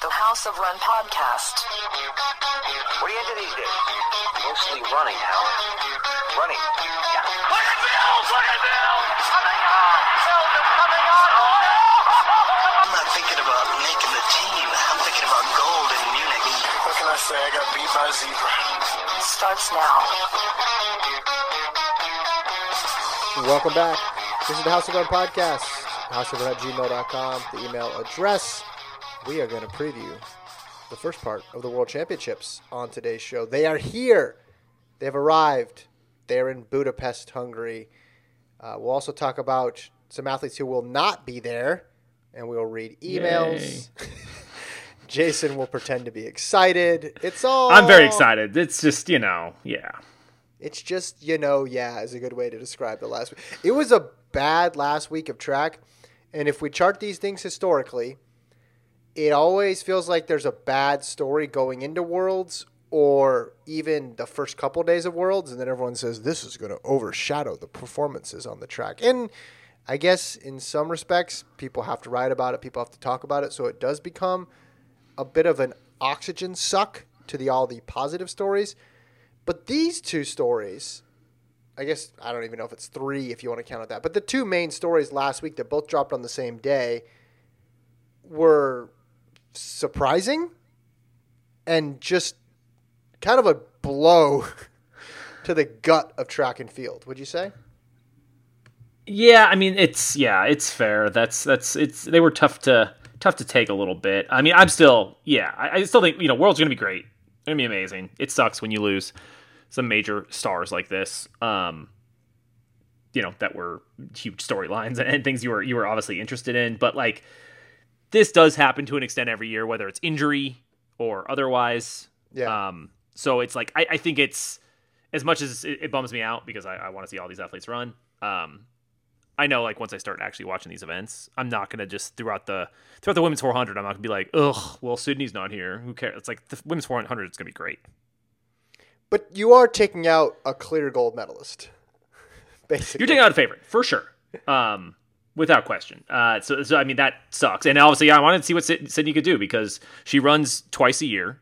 The House of Run podcast. What are you into these days? Mostly running, Hal. Running. Yeah. Look at Bill! Look at Bill! Coming on! Bills coming on! Oh! I'm not thinking about making the team. I'm thinking about gold in Munich. What can I say? I got beat by a zebra. Starts now. Welcome back. This is the House of Run podcast. HouseofRun at gmail.com, the email address. We are going to preview the first part of the World Championships on today's show. They are here. They have arrived. They're in Budapest, Hungary. Uh, we'll also talk about some athletes who will not be there, and we'll read emails. Jason will pretend to be excited. It's all. I'm very excited. It's just, you know, yeah. It's just, you know, yeah, is a good way to describe the last week. It was a bad last week of track. And if we chart these things historically, it always feels like there's a bad story going into Worlds or even the first couple days of Worlds. And then everyone says this is going to overshadow the performances on the track. And I guess in some respects, people have to write about it, people have to talk about it. So it does become a bit of an oxygen suck to the all the positive stories. But these two stories, I guess I don't even know if it's three if you want to count it that, but the two main stories last week that both dropped on the same day were surprising and just kind of a blow to the gut of track and field. Would you say? Yeah, I mean it's yeah, it's fair. That's that's it's they were tough to tough to take a little bit. I mean, I'm still yeah, I, I still think you know World's gonna be great. It's gonna be amazing. It sucks when you lose some major stars like this. Um, you know that were huge storylines and, and things you were you were obviously interested in, but like this does happen to an extent every year, whether it's injury or otherwise. Yeah. Um, so it's like I, I think it's as much as it, it bums me out because I, I want to see all these athletes run. Um, I know like once I start actually watching these events, I'm not gonna just throughout the throughout the women's 400, I'm not gonna be like, ugh, well Sydney's not here. Who cares? It's like the women's 400 is gonna be great. But you are taking out a clear gold medalist. Basically. You're taking out a favorite for sure, um, without question. Uh, so, so I mean that sucks. And obviously, yeah, I wanted to see what Syd- Sydney could do because she runs twice a year,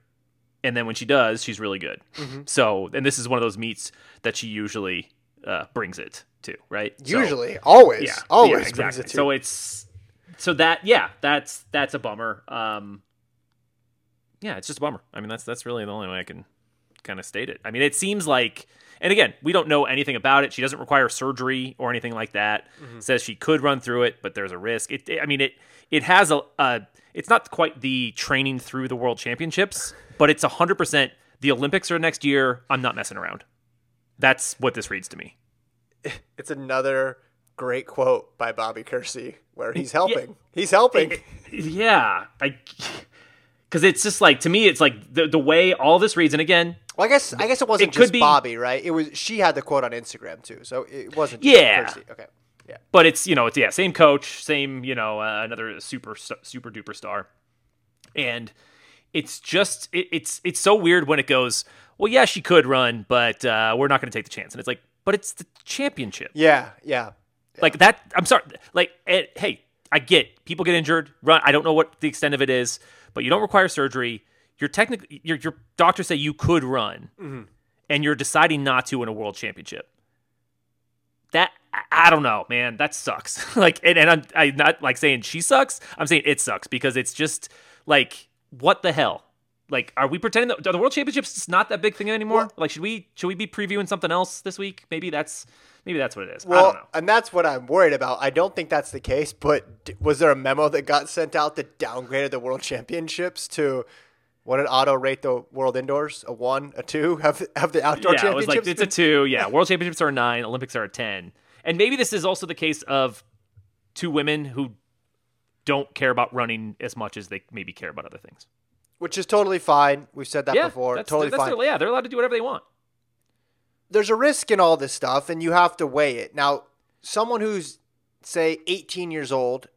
and then when she does, she's really good. So, and this is one of those meets that she usually uh, brings it to, right? So- Usually, always, yeah, always yeah, brings exactly. it to. So it's so that yeah, that's that's a bummer. Um, yeah, it's just a bummer. I mean, that's that's really the only way I can kind of state it. I mean, it seems like, and again, we don't know anything about it. She doesn't require surgery or anything like that. Mm-hmm. Says she could run through it, but there's a risk. It, I mean, it it has a, a it's not quite the training through the World Championships, but it's hundred percent. The Olympics are next year. I'm not messing around. That's what this reads to me. it's another great quote by Bobby Kersee where he's helping. He's helping. yeah i because it's just like to me it's like the, the way all this reads and again Well, I guess I guess it wasn't It just be- Bobby, right? It was she had the quote on Instagram too, so it wasn't. Just Yeah. Okay. Yeah. but it's you know it's yeah same coach same you know uh, another super super duper star and it's just it, it's it's so weird when it goes well yeah she could run but uh, we're not going to take the chance and it's like but it's the championship Yeah. Yeah. like that i'm sorry like eh, hey i get people get injured run i don't know what the extent of it is but you don't require surgery. You're technically your, your doctors say you could run mm-hmm. and you're deciding not to in a world championship. That I- i don't know man. That sucks. Like and, and I'm, I'm not like saying she sucks. I'm saying it sucks because it's just like what the hell like are we pretending that are the world championships just not that big thing anymore Well- like should we should we be previewing something else this week maybe that's maybe that's what it is i Well, don't know and that's what I'm worried about. I don't think that's the case, but d- was there a memo that got sent out that downgraded the World Championships to what did Auto rate the World Indoors? A one, a two? Have have the outdoor yeah, it was championships? like it's a two. Yeah, World Championships are a nine. Olympics are a ten. And maybe this is also the case of two women who don't care about running as much as they maybe care about other things. Which is totally fine. We've said that yeah, before. that's, totally that's fine. Their, yeah, they're allowed to do whatever they want. there's a risk in all this stuff and you have to weigh it. Now, someone who's say 18 years old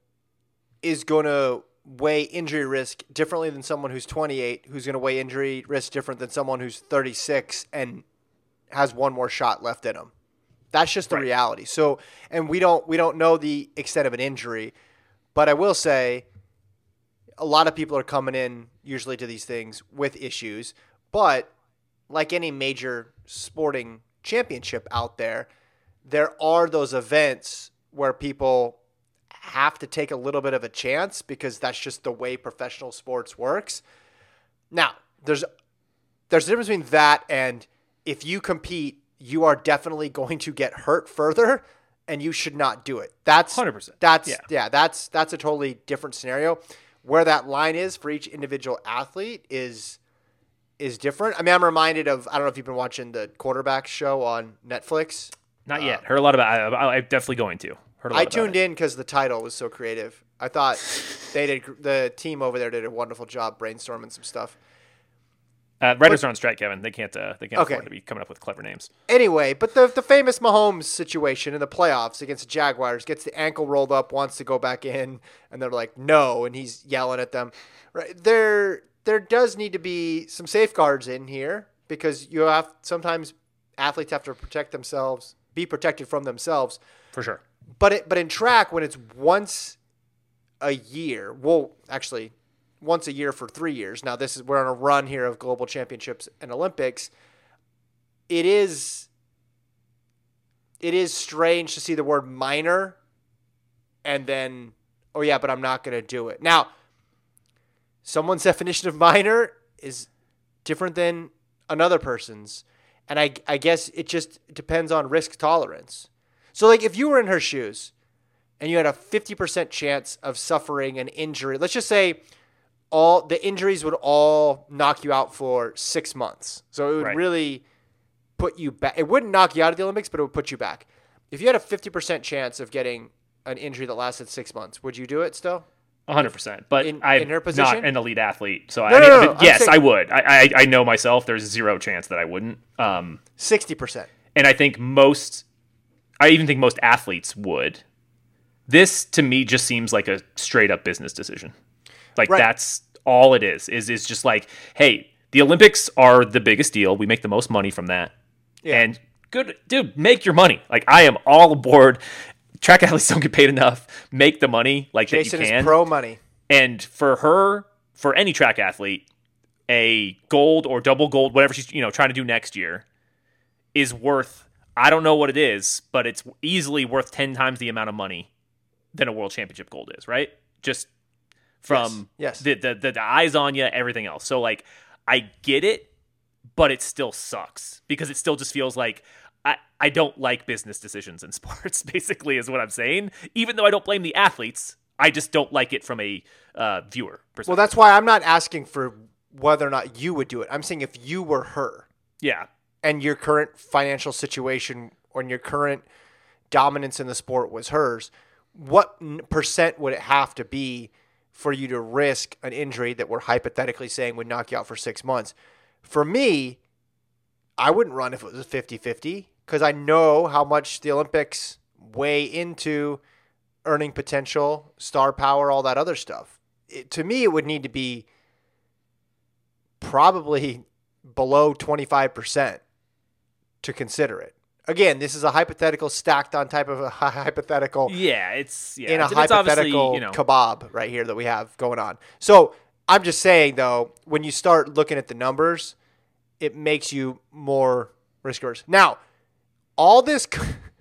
is going to weigh injury risk differently than someone who's 28 who's going to weigh injury risk different than someone who's 36 and has one more shot left in him. That's just the Right. reality. So, and we don't we don't know the extent of an injury, but I will say a lot of people are coming in usually to these things with issues, but like any major sporting championship out there, there are those events where people have to take a little bit of a chance because that's just the way professional sports works. Now, there's there's a difference between that and if you compete, you are definitely going to get hurt further and you should not do it. That's 100%. That's Yeah. yeah, that's that's a totally different scenario. Where that line is for each individual athlete is is different. I mean, I'm reminded of I don't know if you've been watching the quarterback show on Netflix. Not uh, yet. Heard a lot about. I, I'm definitely going to. Heard a lot I tuned it. in because the title was so creative. I thought they did the team over there did a wonderful job brainstorming some stuff. Uh, writers are on strike, Kevin. They can't. Uh, they can't Okay. afford to be coming up with clever names. Anyway, but the the famous Mahomes situation in the playoffs against the Jaguars gets the ankle rolled up, wants to go back in, and they're like, no, and he's yelling at them. Right there, there does need to be some safeguards in here because you have sometimes athletes have to protect themselves, be protected from themselves. For sure. But it, but in track, when it's once a year, well, actually, once a year for three years. Now this is we're on a run here of global championships and Olympics. It is it is strange to see the word minor and then oh yeah, but I'm not going to do it. Now, someone's definition of minor is different than another person's. And I, I guess it just depends on risk tolerance. So, like, if you were in her shoes and you had a 50% chance of suffering an injury, let's just say all the injuries would all knock you out for six months. So, it would Right. really put you back. It wouldn't knock you out of the Olympics, but it would put you back. If you had a 50% chance of getting an injury that lasted six months, would you do it still? 100%. But In- I'm in her position? not an elite athlete. So No, I mean, no, no, yes, saying- I would. I, I I know myself. There's zero chance that I wouldn't. Um, 60%. and I think most, I even think most athletes would. This to me just seems like a straight up business decision. Like Right. that's all it is. Is is just like, hey, the Olympics are the biggest deal. We make the most money from that. Yeah. And good, dude, make your money. Like I am all aboard. Track athletes don't get paid enough. Make the money like Jason that you is can. pro money. And for her, for any track athlete, a gold or double gold, whatever she's you know trying to do next year, is worth. I don't know what it is, but it's easily worth ten times the amount of money than a world championship gold is. Right? Just from Yes, yes. The, the the eyes on you, everything else. So like, I get it, but it still sucks because it still just feels like. I, I don't like business decisions in sports, basically, is what I'm saying. Even though I don't blame the athletes, I just don't like it from a uh, viewer perspective. Well, that's why I'm not asking for whether or not you would do it. I'm saying if you were her yeah, and your current financial situation or your current dominance in the sport was hers, what percent would it have to be for you to risk an injury that we're hypothetically saying would knock you out for six months? For me, I wouldn't run if it was 50 50 because I know how much the Olympics weigh into earning potential, star power, all that other stuff. It, to me, it would need to be probably below 25% to consider it. Again, this is a hypothetical stacked on type of a hypothetical yeah, it's yeah, in a it's, hypothetical you know, kebab right here that we have going on. So I'm just saying though, when you start looking at the numbers, it makes you more risk averse. Now, all this,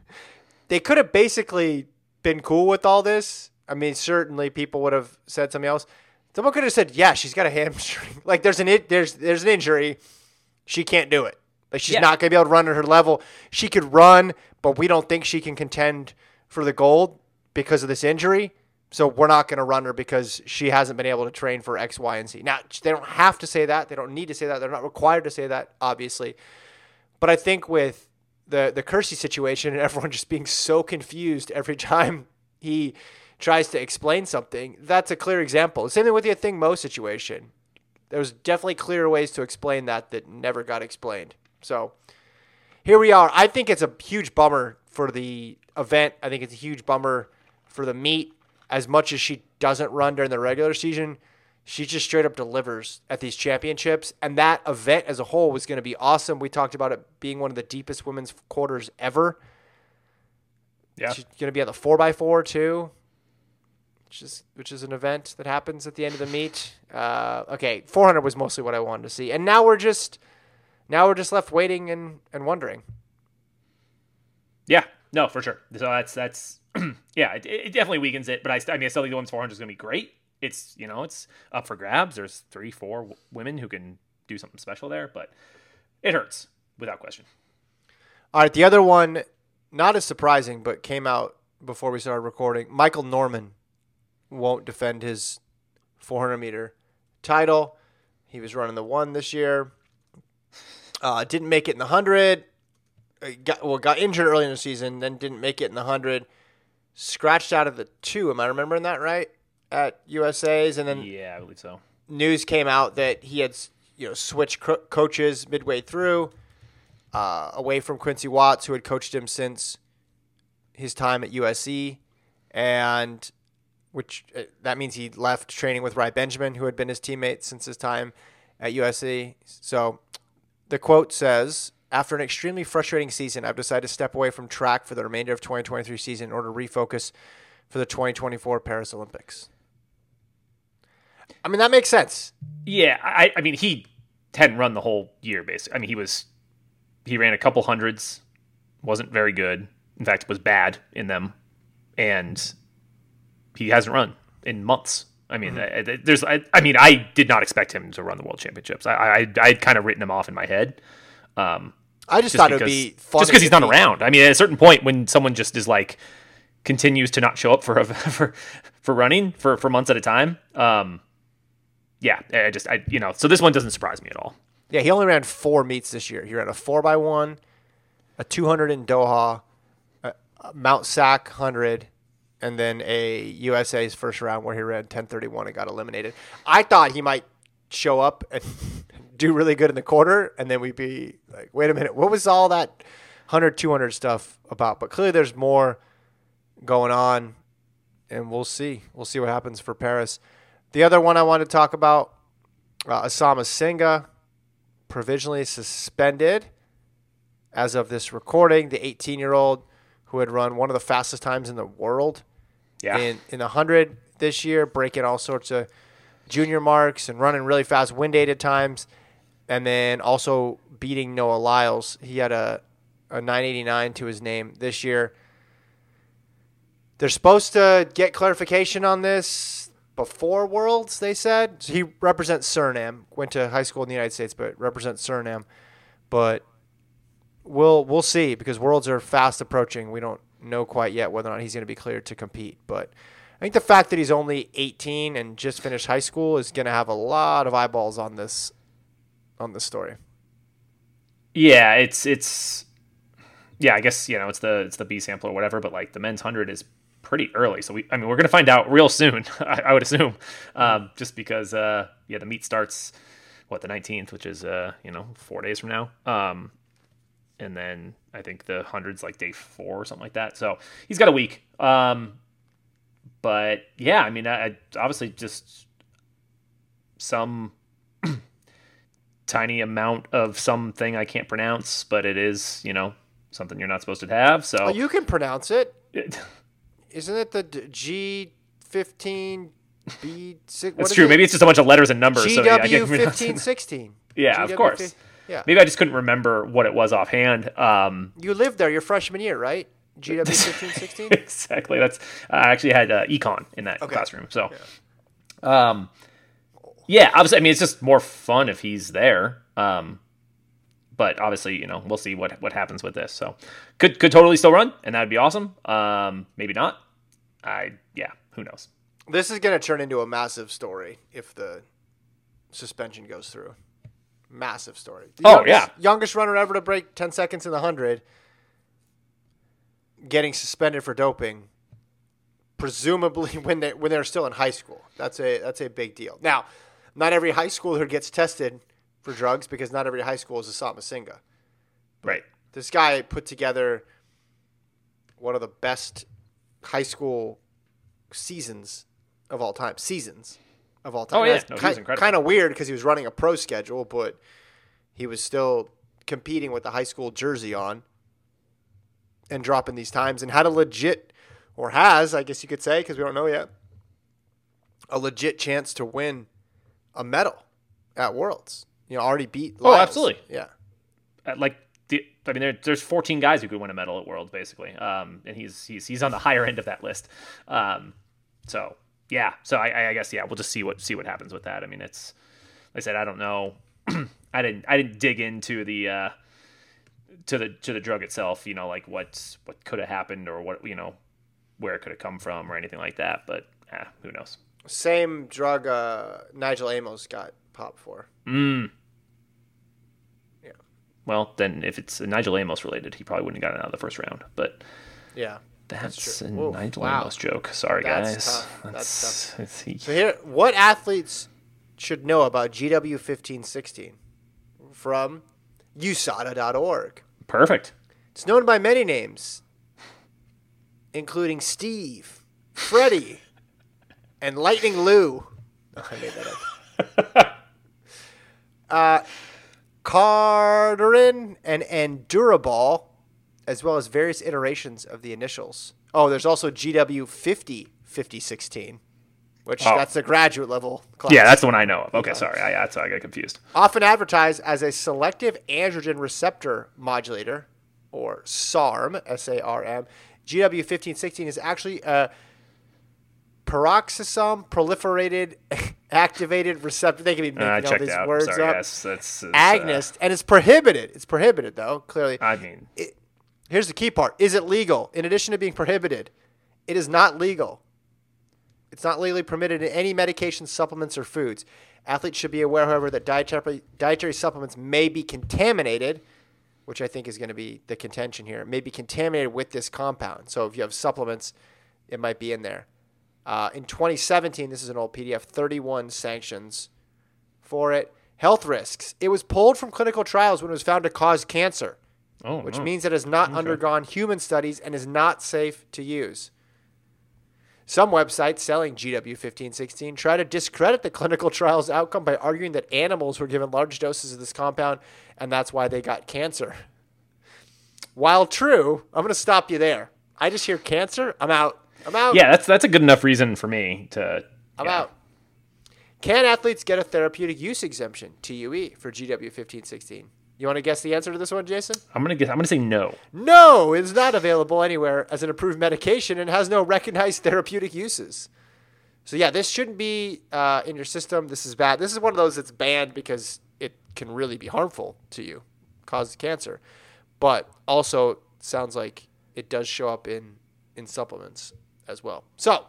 they could have basically been cool with all this. I mean, certainly people would have said something else. Someone could have said, "Yeah, she's got a hamstring. Like there's an there's there's an injury. She can't do it. Like she's Yeah. not going to be able to run at her level. She could run, but we don't think she can contend for the gold because of this injury. So we're not going to run her because she hasn't been able to train for X, Y, and Z. Now they don't have to say that. They don't need to say that. They're not required to say that, obviously. But I think with the the Kersee situation and everyone just being so confused every time he tries to explain something, that's a clear example. Same thing with the Athing Mu situation. There was definitely clearer ways to explain that that never got explained. So here we are. I think it's a huge bummer for the event. I think it's a huge bummer for the meet. As much as she doesn't run during the regular season, she just straight up delivers at these championships. And that event as a whole was going to be awesome. We talked about it being one of the deepest women's quarters ever. yeah, She's going to be at the 4x4 too. which is which is an event that happens at the end of the meet. Uh, okay, 400 was mostly what I wanted to see, and now we're just now we're just left waiting and and wondering. Yeah, no, for sure. So that's that's yeah, it, it definitely weakens it. But I, I mean, I still think the women's 400 is going to be great. It's you know, it's up for grabs. There's three, four w- women who can do something special there, but it hurts without question. All right, the other one, not as surprising, but came out before we started recording. Michael Norman won't defend his 400 meter title. He was running the one this year. Uh, didn't make it in the 100. Uh, Got, well, got injured early in the season, then didn't make it in the 100. Scratched out of the two. Am I remembering that right? At USA's, and then Yeah, I believe so. news came out that he had you know switched co- coaches midway through, uh, away from Quincy Watts, who had coached him since his time at USC, and which uh, that means he left training with Rai Benjamin, who had been his teammate since his time at USC. So the quote says. After an extremely frustrating season, I've decided to step away from track for the remainder of 2023 season in order to refocus for the 2024 Paris Olympics. I mean, that makes sense. Yeah, I, I mean, he hadn't run the whole year, basically. I mean, he was he ran a couple hundreds, wasn't very good. In fact, was bad in them, and he hasn't run in months. I mean, I- I- there's, I, I mean, I did not expect him to run the world championships. I, I, I'd kind of written him off in my head. Um, I just, just thought because, it would be fun. just because he's not around. I mean, at a certain point, when someone just is like continues to not show up for a, for for running for for months at a time, um, yeah, I just I you know, so this one doesn't surprise me at all. Yeah, he only ran four meets this year. He ran a four by one, a 200 in Doha, a, Mount Sac 100, and then a USA's first round where he ran 1031 and got eliminated. I thought he might show up and do really good in the quarter, and then we'd be like, wait a minute, what was all that 100, 200 stuff about? But clearly there's more going on, and we'll see. We'll see what happens for Paris. The other one I want to talk about, uh, Issam Asinga, provisionally suspended as of this recording. The 18 year old who had run one of the fastest times in the world Yeah, in in the 100 this year, breaking all sorts of junior marks and running really fast wind aided times, and then also beating Noah Lyles. He had a, a 989 to his name this year. They're supposed to get clarification on this before Worlds, they said. So he represents Suriname, went to high school in the United States, but represents Suriname. But we'll we'll see because Worlds are fast approaching. We don't know quite yet whether or not he's going to be cleared to compete. But I think the fact that he's only 18 and just finished high school is going to have a lot of eyeballs on this on this story. yeah, it's it's yeah. I guess you know it's the it's the B sample or whatever, but like the men's hundred is pretty early, so we I mean we're gonna find out real soon. I, I would assume, um, just because uh, yeah the meet starts what the 19th, which is uh you know four days from now. Um, and then I think the hundreds like day four or something like that. So he's got a week. Um, but yeah, I mean, I, I obviously just some tiny amount of something I can't pronounce, but it is you know something you're not supposed to have. So Oh, you can pronounce it. it- Isn't it the G fifteen B six? that's true. Maybe it's just a bunch of letters and numbers. so GW pronounce fifteen it. sixteen. Yeah, of course. fif- Yeah. Maybe I just couldn't remember what it was offhand. Um, You lived there your freshman year, right? GW fifteen sixteen. exactly. That's I actually had uh, econ in that Okay. classroom. So, um, yeah, obviously, I mean, it's just more fun if he's there. Um, but obviously, you know, we'll see what what happens with this. So, could could totally still run, and that'd be awesome. Um, maybe not. I yeah, who knows? This is going to turn into a massive story if the suspension goes through. Massive story. The Oh, youngest, yeah. youngest runner ever to break 10 seconds in the 100 getting suspended for doping presumably when they when they're still in high school. That's a that's a big deal. Now, not every high schooler gets tested for drugs because not every high school is a Satmasinga. Right. This guy put together one of the best high school seasons of all time. Seasons of all time. Oh, yeah. That's No, he was incredible. Kind of weird because he was running a pro schedule, but he was still competing with the high school jersey on and dropping these times and had a legit, or has, I guess you could say, because we don't know yet, a legit chance to win a medal at Worlds. You know, already beat. Oh, absolutely. Yeah. Uh, like the, I mean, there, there's 14 guys who could win a medal at Worlds, basically, um, and he's he's he's on the higher end of that list. Um, so yeah, so I, I guess yeah, we'll just see what see what happens with that. I mean, it's like I said, I don't know. I didn't I didn't dig into the uh, to the to the drug itself. You know, like what what could have happened or what you know where it could have come from or anything like that. But eh, who knows? Same drug uh, Nijel Amos got popped for. Mm. Yeah. Well, then if it's Nijel Amos related, he probably wouldn't have gotten out of the first round. But Yeah. That's, a Whoa, Nijel wow. Amos joke. Sorry, That's guys. tough. That's That's, it's- So here, what athletes should know about GW fifteen sixteen from USADA.org. perfect. It's known by many names, including Steve, Freddie, and Lightning Lou. Oh, I made that up. uh, Cardarine and Endurobol, as well as various iterations of the initials. Oh, there's also GW 50 5016, which Oh. that's the graduate level class. Yeah, that's the one I know of. Okay, sorry. I, that's how I got confused. often advertised as a selective androgen receptor modulator, or SARM, S A R M. GW 1516 is actually a peroxisome proliferator activated receptor. They can be making Uh, I all checked these out. words Sorry, up. guys. That's, that's Agonist, and it's prohibited. It's prohibited, though, clearly. Uh, I mean, Here's the key part Is it legal? In addition to being prohibited, it is not legal. It's not legally permitted in any medication, supplements, or foods. Athletes should be aware, however, that dietary, dietary supplements may be contaminated, which I think is going to be the contention here, may be contaminated with this compound. So if you have supplements, it might be in there. Uh, in 2017, this is an old PDF, 31 sanctions for it. Health risks. It was pulled from clinical trials when it was found to cause cancer oh, which no. means it has not undergone human studies and is not safe to use. Some websites selling GW1516 try to discredit the clinical trial's outcome by arguing that animals were given large doses of this compound and that's why they got cancer. While true, I'm going to stop you there. I just hear cancer, I'm out. I'm out. Yeah, that's that's a good enough reason for me to. I'm yeah. out. Can athletes get a therapeutic use exemption, TUE, for GW1516? You want to guess the answer to this one, Jason? I'm gonna guess. I'm gonna say no. No, it is not available anywhere as an approved medication and has no recognized therapeutic uses. So yeah, this shouldn't be uh, in your system. This is bad. This is one of those that's banned because it can really be harmful to you, cause cancer. But also sounds like it does show up in in supplements as well. So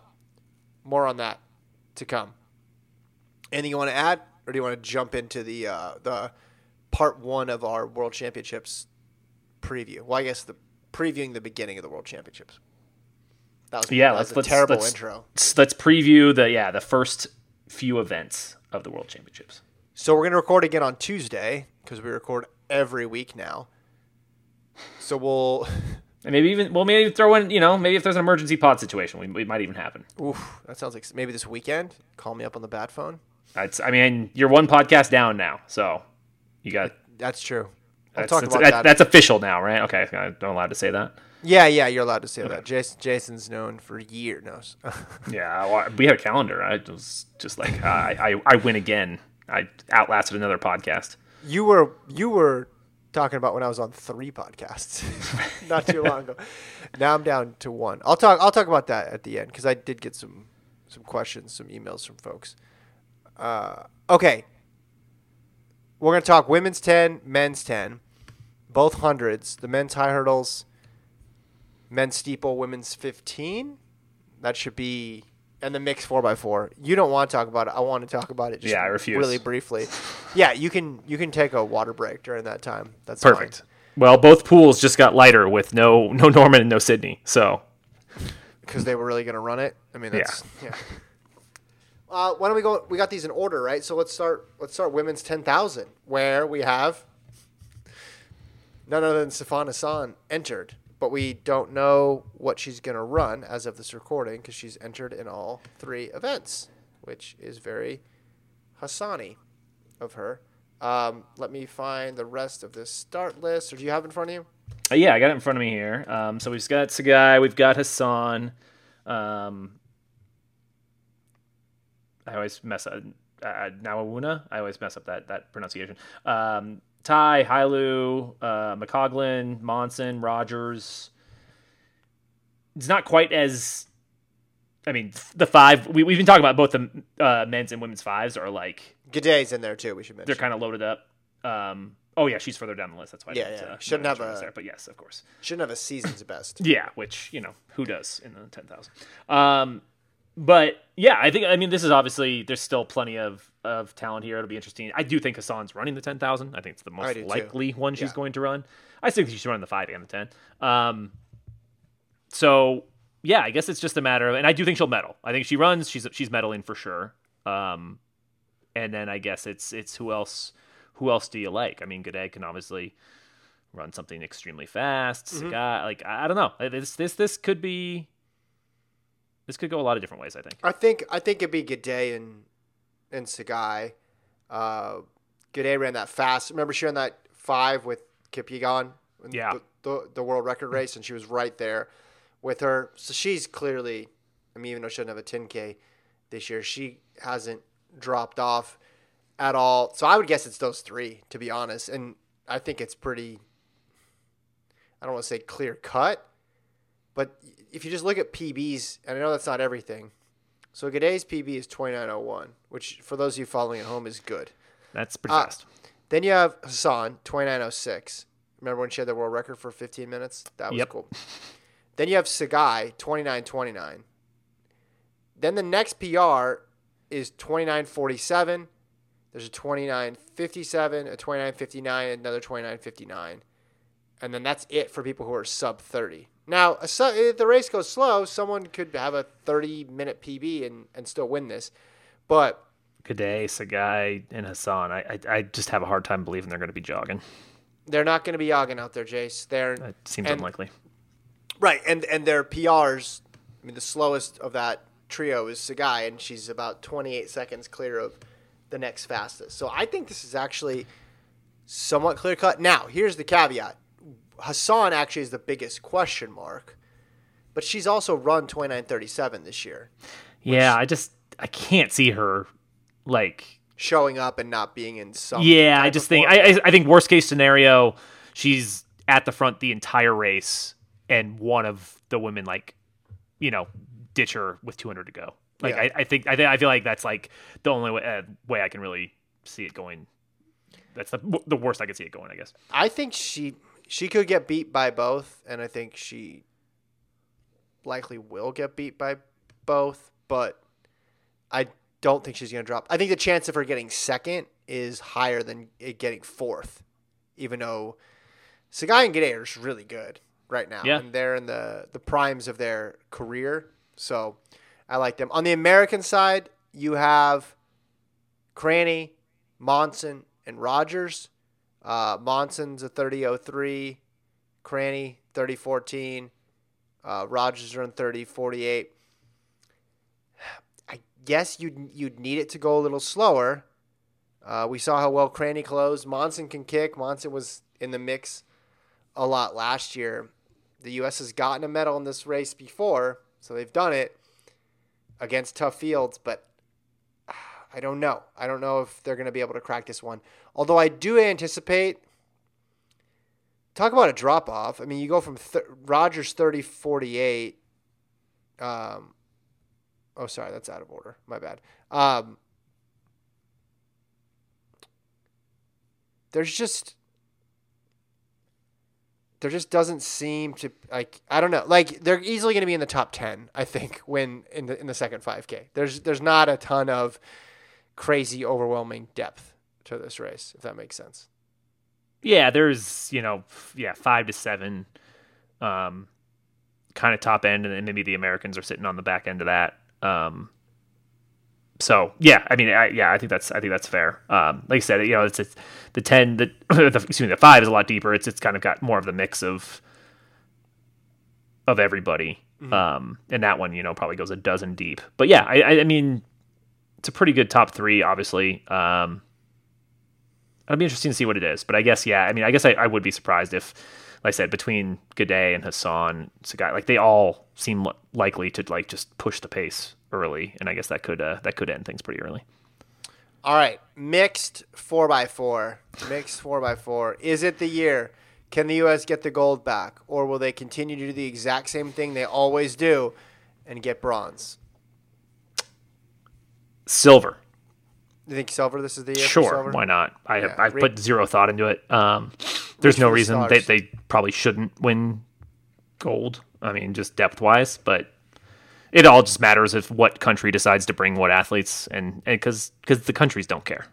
more on that to come. Anything you want to add, or do you want to jump into the uh, the part one of our World Championships preview? Well, I guess the previewing the beginning of the World Championships. That was, Yeah, that let's was a let's terrible let's, intro. Let's, preview the yeah the first few events of the World Championships. So we're gonna record again on Tuesday because we record every week now. So we'll, And maybe even well maybe throw in you know maybe if there's an emergency pod situation we, we might even happen. oof, that sounds like maybe this weekend. Call me up on the bat phone. That's I mean you're one podcast down now, so you got That's true. I'll that's, about that- that. that's official now, right? Okay, I'm allowed to say that. yeah, yeah, you're allowed to say that. Jason, Jason's known for years. knows. Yeah, well, we had a calendar. I was just like I, I I win again. I outlasted another podcast. you were you were talking about when I was on three podcasts not too long ago. Now I'm down to one. I'll talk. I'll talk about that at the end because I did get some some questions, some emails from folks. Uh, okay, we're gonna talk women's ten, men's ten, both hundreds. The men's high hurdles, men's steeple, women's fifteen. That should be. And the mixed four x four. You don't want to talk about it. I want to talk about it. Just Yeah, I refuse. Really briefly. Yeah, you can. You can take a water break during that time. That's Perfect. Well, both pools just got lighter with no no Norman and no Sydney. So because they were really going to run it. I mean, that's yeah. Uh, why don't we go? We got these in order, right? So let's start. Let's start women's ten thousand, where we have none other than Sifan Hassan entered, but we don't know what she's going to run as of this recording because she's entered in all three events, which is very Hassani of her. Um, let me find the rest of this start list. Or do you have it in front of you? Uh, yeah, I got it in front of me here. Um, so we've got Tsegay, we've got Hassan. Um, I always mess up. Uh, Nawawuna. I always mess up that that pronunciation. Um, Ty, Hailu, uh, McColgan, Monson, Rogers. It's not quite as. I mean, the five we, we've been talking about both the uh, men's and women's fives are like Gidey's in there too. We should mention. they're kind of loaded up. Um, oh yeah, she's further down the list. That's why. Yeah, yeah. uh, Shouldn't have a- there, but yes, of course. Shouldn't have a season's best. Yeah, which you know who does in the ten thousand. Um, but yeah, I think I mean this is obviously there's still plenty of of talent here. It'll be interesting. I do think Hassan's running the ten thousand. I think it's the most do too. likely one she's Yeah. going to run. I think she's running the five and the ten. Um, so yeah, I guess it's just a matter of, and I do think she'll medal. I think she runs. She's she's medaling for sure. Um, and then I guess it's it's who else who else do you like? I mean, Gidey can obviously run something extremely fast. Mm-hmm. Tsegay, like I I don't know. This this this could be this could go a lot of different ways. I think. I think I think it'd be Gidey and and Tsegay. Uh, Gidey ran that fast. Remember she ran that five with Kipyegon in Yeah. the, the, the world record race, and she was right there with her. So she's clearly, I mean, even though she doesn't have a 10K this year, she hasn't dropped off at all. So I would guess it's those three, to be honest. And I think it's pretty, I don't want to say clear cut, but if you just look at PBs, and I know that's not everything. So Gidey's PB is 2901, which for those of you following at home is good. That's pretty Uh, fast. Then you have Hassan, 2906. Remember when she had the world record for 15 minutes? That was Yep. cool. Then you have Tsegay, 2929. Then the next PR is 2947. There's a 2957, a 2959, another 2959. And then that's it for people who are sub 30. Now, a if the race goes slow, someone could have a 30 minute PB and, and still win this. But Gidey, Tsegay, and Hassan. I, I I just have a hard time believing they're going to be jogging. they're not going to be jogging out there, Jace. They're It seems and- unlikely. Right, and and their PRs. I mean, the slowest of that trio is Tsegay, and she's about 28 seconds clear of the next fastest. So I think this is actually somewhat clear cut. Now, here's the caveat: Hassan actually is the biggest question mark, but she's also run 29:37 this year, Yeah, I just I can't see her like showing up and not being in some. Yeah, I just think. I, I think worst case scenario, she's at the front the entire race, and one of the women like, you know, ditch her with 200 to go. Like Yeah. I, I think I think I feel like that's like the only way, uh, way I can really see it going. That's the the worst I could see it going, I guess. I think she she could get beat by both, and I think she likely will get beat by both, but I don't think she's going to drop. I think the chance of her getting second is higher than it getting fourth, even though Tsegay and Gidey are just really good right now, Yeah. and they're in the the primes of their career. So I like them. On the American side, you have Cranny, Monson, and Rogers. Uh, Monson's a 30.03, Cranny 30.14, uh, Rogers in 30.48. I guess you'd you'd need it to go a little slower. Uh, we saw how well Cranny closed. Monson can kick. Monson was in the mix a lot last year. The U.S. has gotten a medal in this race before, so they've done it against tough fields, but I don't know. I don't know if they're going to be able to crack this one. Although I do anticipate. Talk about a drop off. I mean, you go from th- Rogers 30 48. Um, oh, sorry, that's out of order. My bad. Um, there's just. There just doesn't seem to like I don't know like they're easily going to be in the top ten I think when in the in the second 5K. There's there's not a ton of crazy overwhelming depth to this race if that makes sense. Yeah, there's you know yeah five to seven, um, kind of top end, and then maybe the Americans are sitting on the back end of that. Um, so yeah, I mean, I, yeah, I think that's I think that's fair. Um, like I said, you know, it's, it's the ten, the, the excuse me, the five is a lot deeper. It's it's kind of got more of the mix of of everybody. Um, and that one, you know, probably goes a dozen deep. But yeah, I, I, I mean, it's a pretty good top three, obviously. Um, it'll be interesting to see what it is. But I guess, yeah, I mean, I guess I, I would be surprised if like I said, between Gidey and Hassan, Tsegay, like they all seem li- likely to like just push the pace early, and I guess that could uh, that could end things pretty early. All right, mixed four by four, mixed four by four. Is it the year? Can the U.S. get the gold back, or will they continue to do the exact same thing they always do and get bronze? Silver, You think silver? This is the year. sure, why not? I Yeah, I re- put zero thought into it. Um, there's Reach no the reason they they probably shouldn't win gold. I mean, just depth wise, but it all just matters if what country decides to bring what athletes, and because because the countries don't care.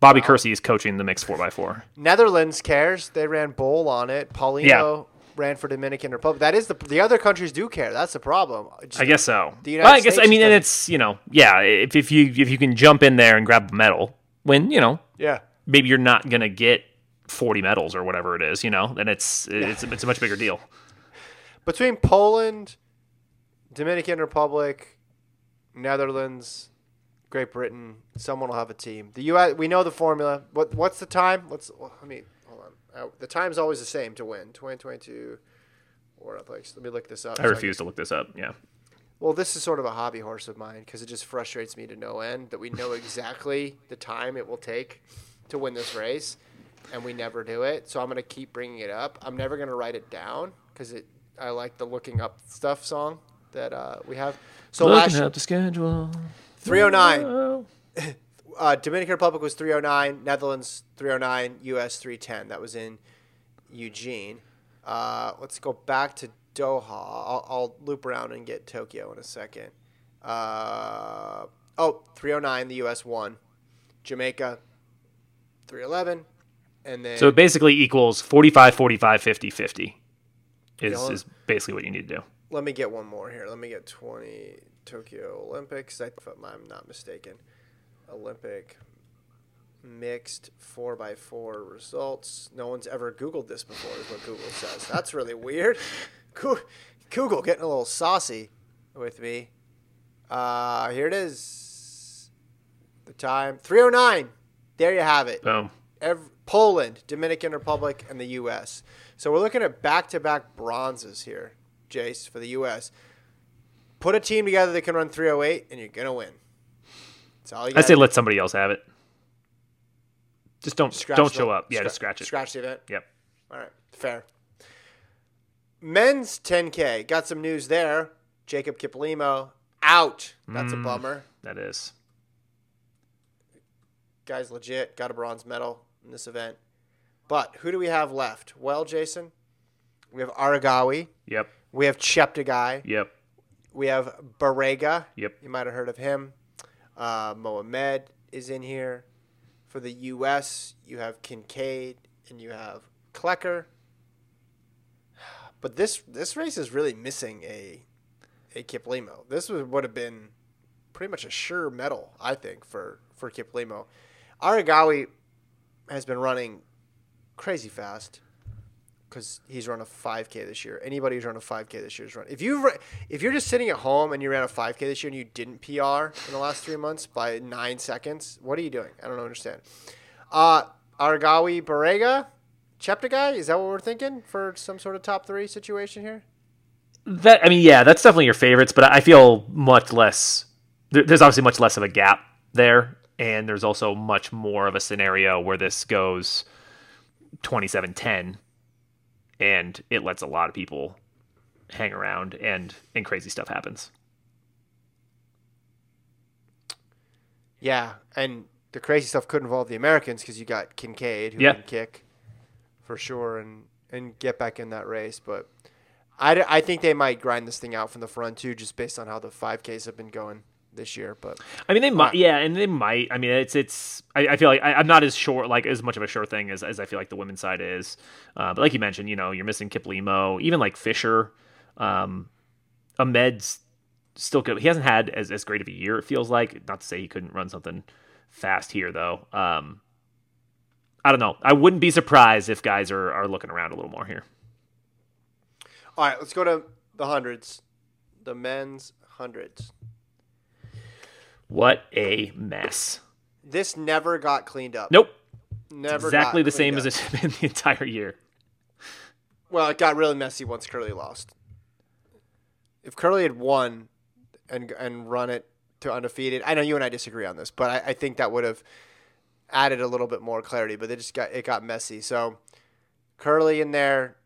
Bobby Kersee is coaching the mixed four x four. Netherlands cares. They ran Bol on it. Paulino ran for Dominican Republic. That is the the other countries do care. That's the problem. Just- I guess so. The United well, I guess States I mean, and it's you know, yeah. If if you if you can jump in there and grab a medal, when you know Yeah. maybe you're not gonna get forty medals or whatever it is, you know, then it's it's it's a much bigger deal. Between Poland, Dominican Republic, Netherlands, Great Britain, someone will have a team. The U.S. We know the formula. What What's the time? Let's. Let me hold on. Uh, the time's always the same to win. 2022 World Athletics. Let me look this up. I so refuse to look this up. Yeah, Well, this is sort of a hobby horse of mine because it just frustrates me to no end that we know exactly the time it will take to win this race, and we never do it. So I'm gonna keep bringing it up. I'm never gonna write it down because it. I like the looking up stuff song that uh, we have. So last looking up the schedule. 309. Uh, Dominican Republic was 309. Netherlands 309. U.S. 310. That was in Eugene. Uh, let's go back to Doha. I'll, I'll loop around and get Tokyo in a second. Uh, oh, 309. The U.S. won. Jamaica 311. And then So it basically equals 45, 45, 50, 50 is, is basically what you need to do. let me get one more here. Let me get 20 Tokyo Olympics. If I'm not mistaken. Olympic mixed 4x4 results. No one's ever Googled this before, is what Google says. That's really weird. Google getting a little saucy with me. Uh, here it is. The time 309. There you have it. Boom. Ev- Poland, Dominican Republic, and the U.S. So we're looking at back-to-back bronzes here, Jace, for the U.S. Put a team together that can run 308, and you're gonna win. That's all you I say let somebody else have it. Just don't Scratch don't the- show up. Yeah, scra- just scratch it. Scratch the event. Yep. All right, fair. Men's 10K got some news there. Jacob Kiplimo out. That's Mm. a bummer. That is. Guy's legit. Got a bronze medal in this event. But who do we have left? Well, Jason, we have Aregawi. Yep. We have Cheptegei. Yep. We have Barega. Yep. You might have heard of him. Uh, Mohamed is in here. For the U.S., you have Kincaid and you have Klecker. But this this race is really missing a a Kiplimo. This would, would have been pretty much a sure medal, I think, for for Kiplimo. Aregawi has been running crazy fast because he's run a 5K this year. Anybody who's run a 5K this year is run. If you if you're just sitting at home and you ran a 5K this year and you didn't PR in the last three months by nine seconds, what are you doing? I don't understand. Uh, Aregawi Barega, Cheptegei, is that what we're thinking for some sort of top three situation here? That I mean, yeah, that's definitely your favorites, but I feel much less. There's obviously much less of a gap there, and there's also much more of a scenario where this goes 27-10, and it lets a lot of people hang around, and and crazy stuff happens. Yeah, and the crazy stuff could involve the Americans because you got Kincaid who Yeah. can kick for sure and and get back in that race. But I, I think they might grind this thing out from the front too, just based on how the 5Ks have been going this year. But I mean, they might, yeah, and they might. I mean, it's it's. I, I feel like I, I'm not as sure, like as much of a sure thing as, as I feel like the women's side is. Uh, but like you mentioned, you know, you're missing Kip Kiplimo, even like Fisher, um, Ahmed's still good. He hasn't had as, as great of a year. It feels like. Not to say he couldn't run something fast here though. Um, I don't know. I wouldn't be surprised if guys are are looking around a little more here. all right, let's go to the hundreds, the men's hundreds. What a mess. This never got cleaned up. Nope. never exactly the same cleaned as it's been the entire year. Well, it got really messy once Kerley lost. If Kerley had won and and run it to undefeated, I know you and I disagree on this, but I, I think that would have added a little bit more clarity. But it just got it got messy. So Kerley in there,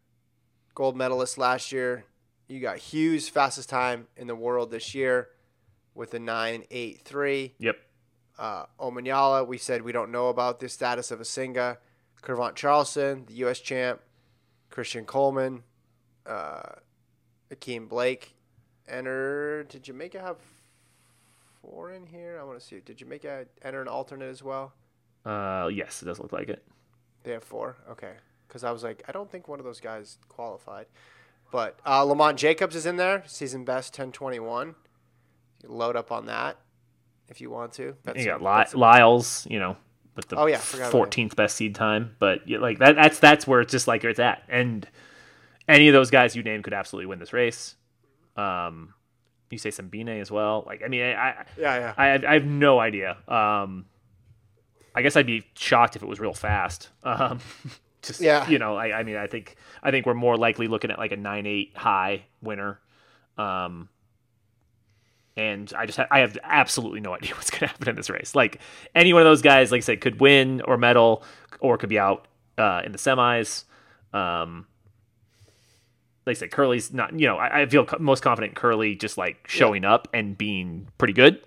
gold medalist last year. You got Hughes fastest time in the world this year with a nine eight three. Yep. Uh, Omanyala, we said we don't know about the status of Asinga. Cravont Charleston, the U.S. champ. Christian Coleman, uh, Akeem Blake. Enter. Did Jamaica have four in here? I want to see. Did Jamaica enter an alternate as well? Uh, yes, it does look like it. They have four. Okay. Because I was like, I don't think one of those guys qualified. But uh, Lamont Jacobs is in there, season best 1021. You load up on that if you want to. That's You got Ly- Lyles, you know, with the Oh, yeah, forgot about him. 14th best seed time, but yeah, like that that's that's where it's just like it's at. And any of those guys you name could absolutely win this race. Um you say Simbine as well. Like I mean, I I, Yeah, yeah. I, have- I have no idea. Um I guess I'd be shocked if it was real fast. Um just Yeah. you know, I, I mean, I think I think we're more likely looking at like a nine eight high winner. Um, and I just ha- I have absolutely no idea what's going to happen in this race. Like any one of those guys, like I said, could win or medal, or could be out uh, in the semis. Um, like I said, Kerley's not. You know, I, I feel co- most confident in Kerley just like showing up and being pretty good.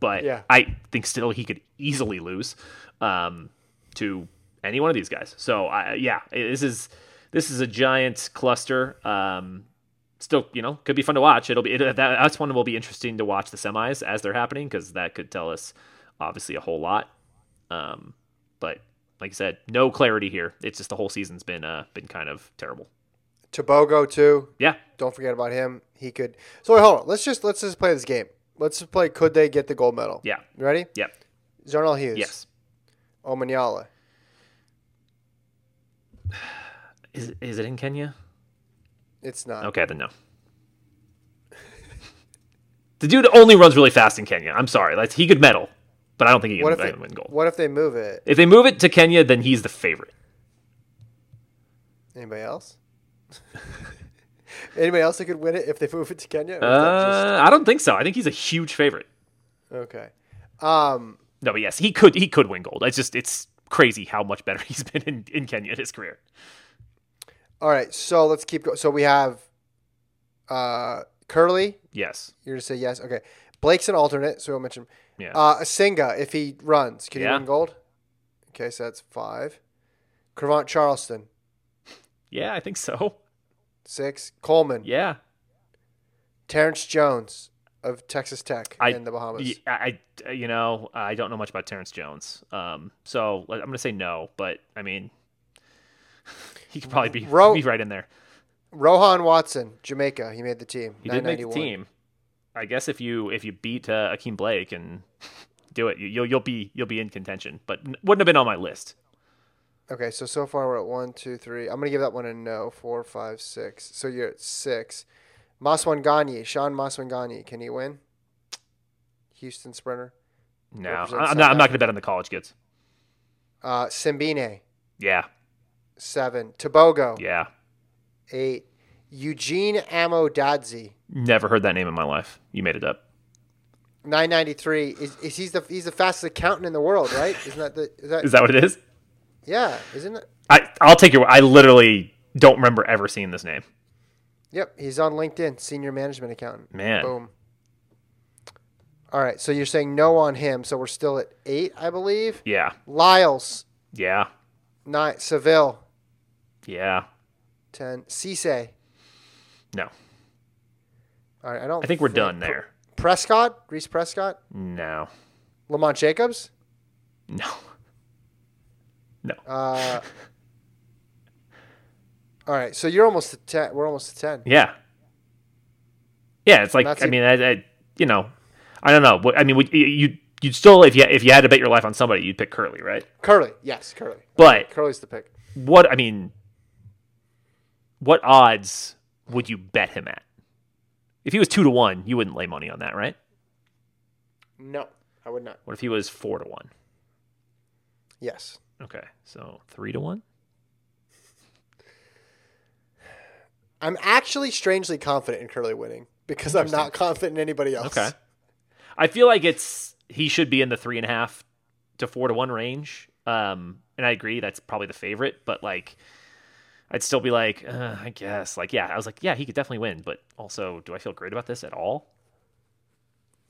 But Yeah. I think still he could easily lose um, to any one of these guys. So I, yeah, this is this is a giant cluster. Um, still, you know, could be fun to watch. It'll be it, that, that's one will be interesting to watch the semis as they're happening because that could tell us obviously a whole lot. Um, but like I said, no clarity here. It's just the whole season's been uh been kind of terrible. Tebogo, too. Yeah, Don't forget about him. He could. So wait, hold on. Let's just let's just play this game. Let's just play. Could they get the gold medal? yeah, You ready? yeah, Zharnel Hughes. yes. Omanyala. Is is it in Kenya? It's not. Okay, then no. the dude only runs really fast in Kenya. I'm sorry, like he could medal, but I don't think he What can if they, win gold. What if they move it? If they move it to Kenya, then he's the favorite. Anybody else? Anybody else that could win it if they move it to Kenya? That just- Uh, I don't think so. I think he's a huge favorite. okay. Um. No, but yes, he could he could win gold. It's just it's crazy how much better he's been in, in Kenya in his career. All right. So let's keep going. So we have uh Kerley. Yes. You're gonna say yes. Okay. Blake's an alternate, so we'll mention. Yeah. Uh, Asinga, if he runs, can he Yeah. win gold? Okay, so that's five. Cravont Charleston, yeah, I think so. six. Coleman, Yeah. Terrence Jones of Texas Tech I- in the Bahamas. I, I- you know, I don't know much about Terrence Jones. Um, so I'm going to say no, but I mean, he could probably be, Ro- be right in there. Rohan Watson, Jamaica, he made the team. He did make the team. I guess if you if you beat uh, Akeem Blake and do it, you, you'll you'll be you'll be in contention. But wouldn't have been on my list. Okay, so so far we're at one, two, three. I'm gonna give that one a no. Four, five, six. So you're at six. Maswanganyi, Sean Maswanganyi, can he win? Houston sprinter. No, I'm not. I'm not to bet on the college kids. Uh, Simbine, Yeah, seven. Tebogo, yeah. eight. Eugene Amo-Dadzie, Never heard that name in my life. You made it up. 993. Is, is he's the he's the fastest accountant in the world, right? Isn't that the is that, Is that what it is? yeah? Isn't it? I I'll take your. I literally don't remember ever seeing this name. Yep, he's on LinkedIn, senior management accountant. Man. Boom. All right, so you're saying no on him, so we're still at eight, I believe. Yeah, Lyles, yeah, nine. Seville, yeah. ten. Cisse. No, All right, I don't. I think we're done there. Prescod, Reese Prescod, No, Lamont Jacobs. no, no. Uh, all right, so you're almost at ten. We're almost at ten. Yeah. Yeah, it's like I mean, I, I, you know, I don't know. I mean, would, you you you'd still if you if you had to bet your life on somebody, you'd pick Kerley, right? Kerley, yes, Kerley. But Kerley's the pick. what I mean, what odds would you bet him at? If he was two to one, you wouldn't lay money on that, right? No, I would not. What if he was four to one? Yes. Okay, so three to one. I'm actually strangely confident in Kerley winning because I'm not confident in anybody else. Okay. I feel like it's he should be in the three and a half to four to one range. Um, and I agree that's probably the favorite, but like, I'd still be like, uh, I guess, like, yeah, I was like, yeah, he could definitely win, but also, do I feel great about this at all?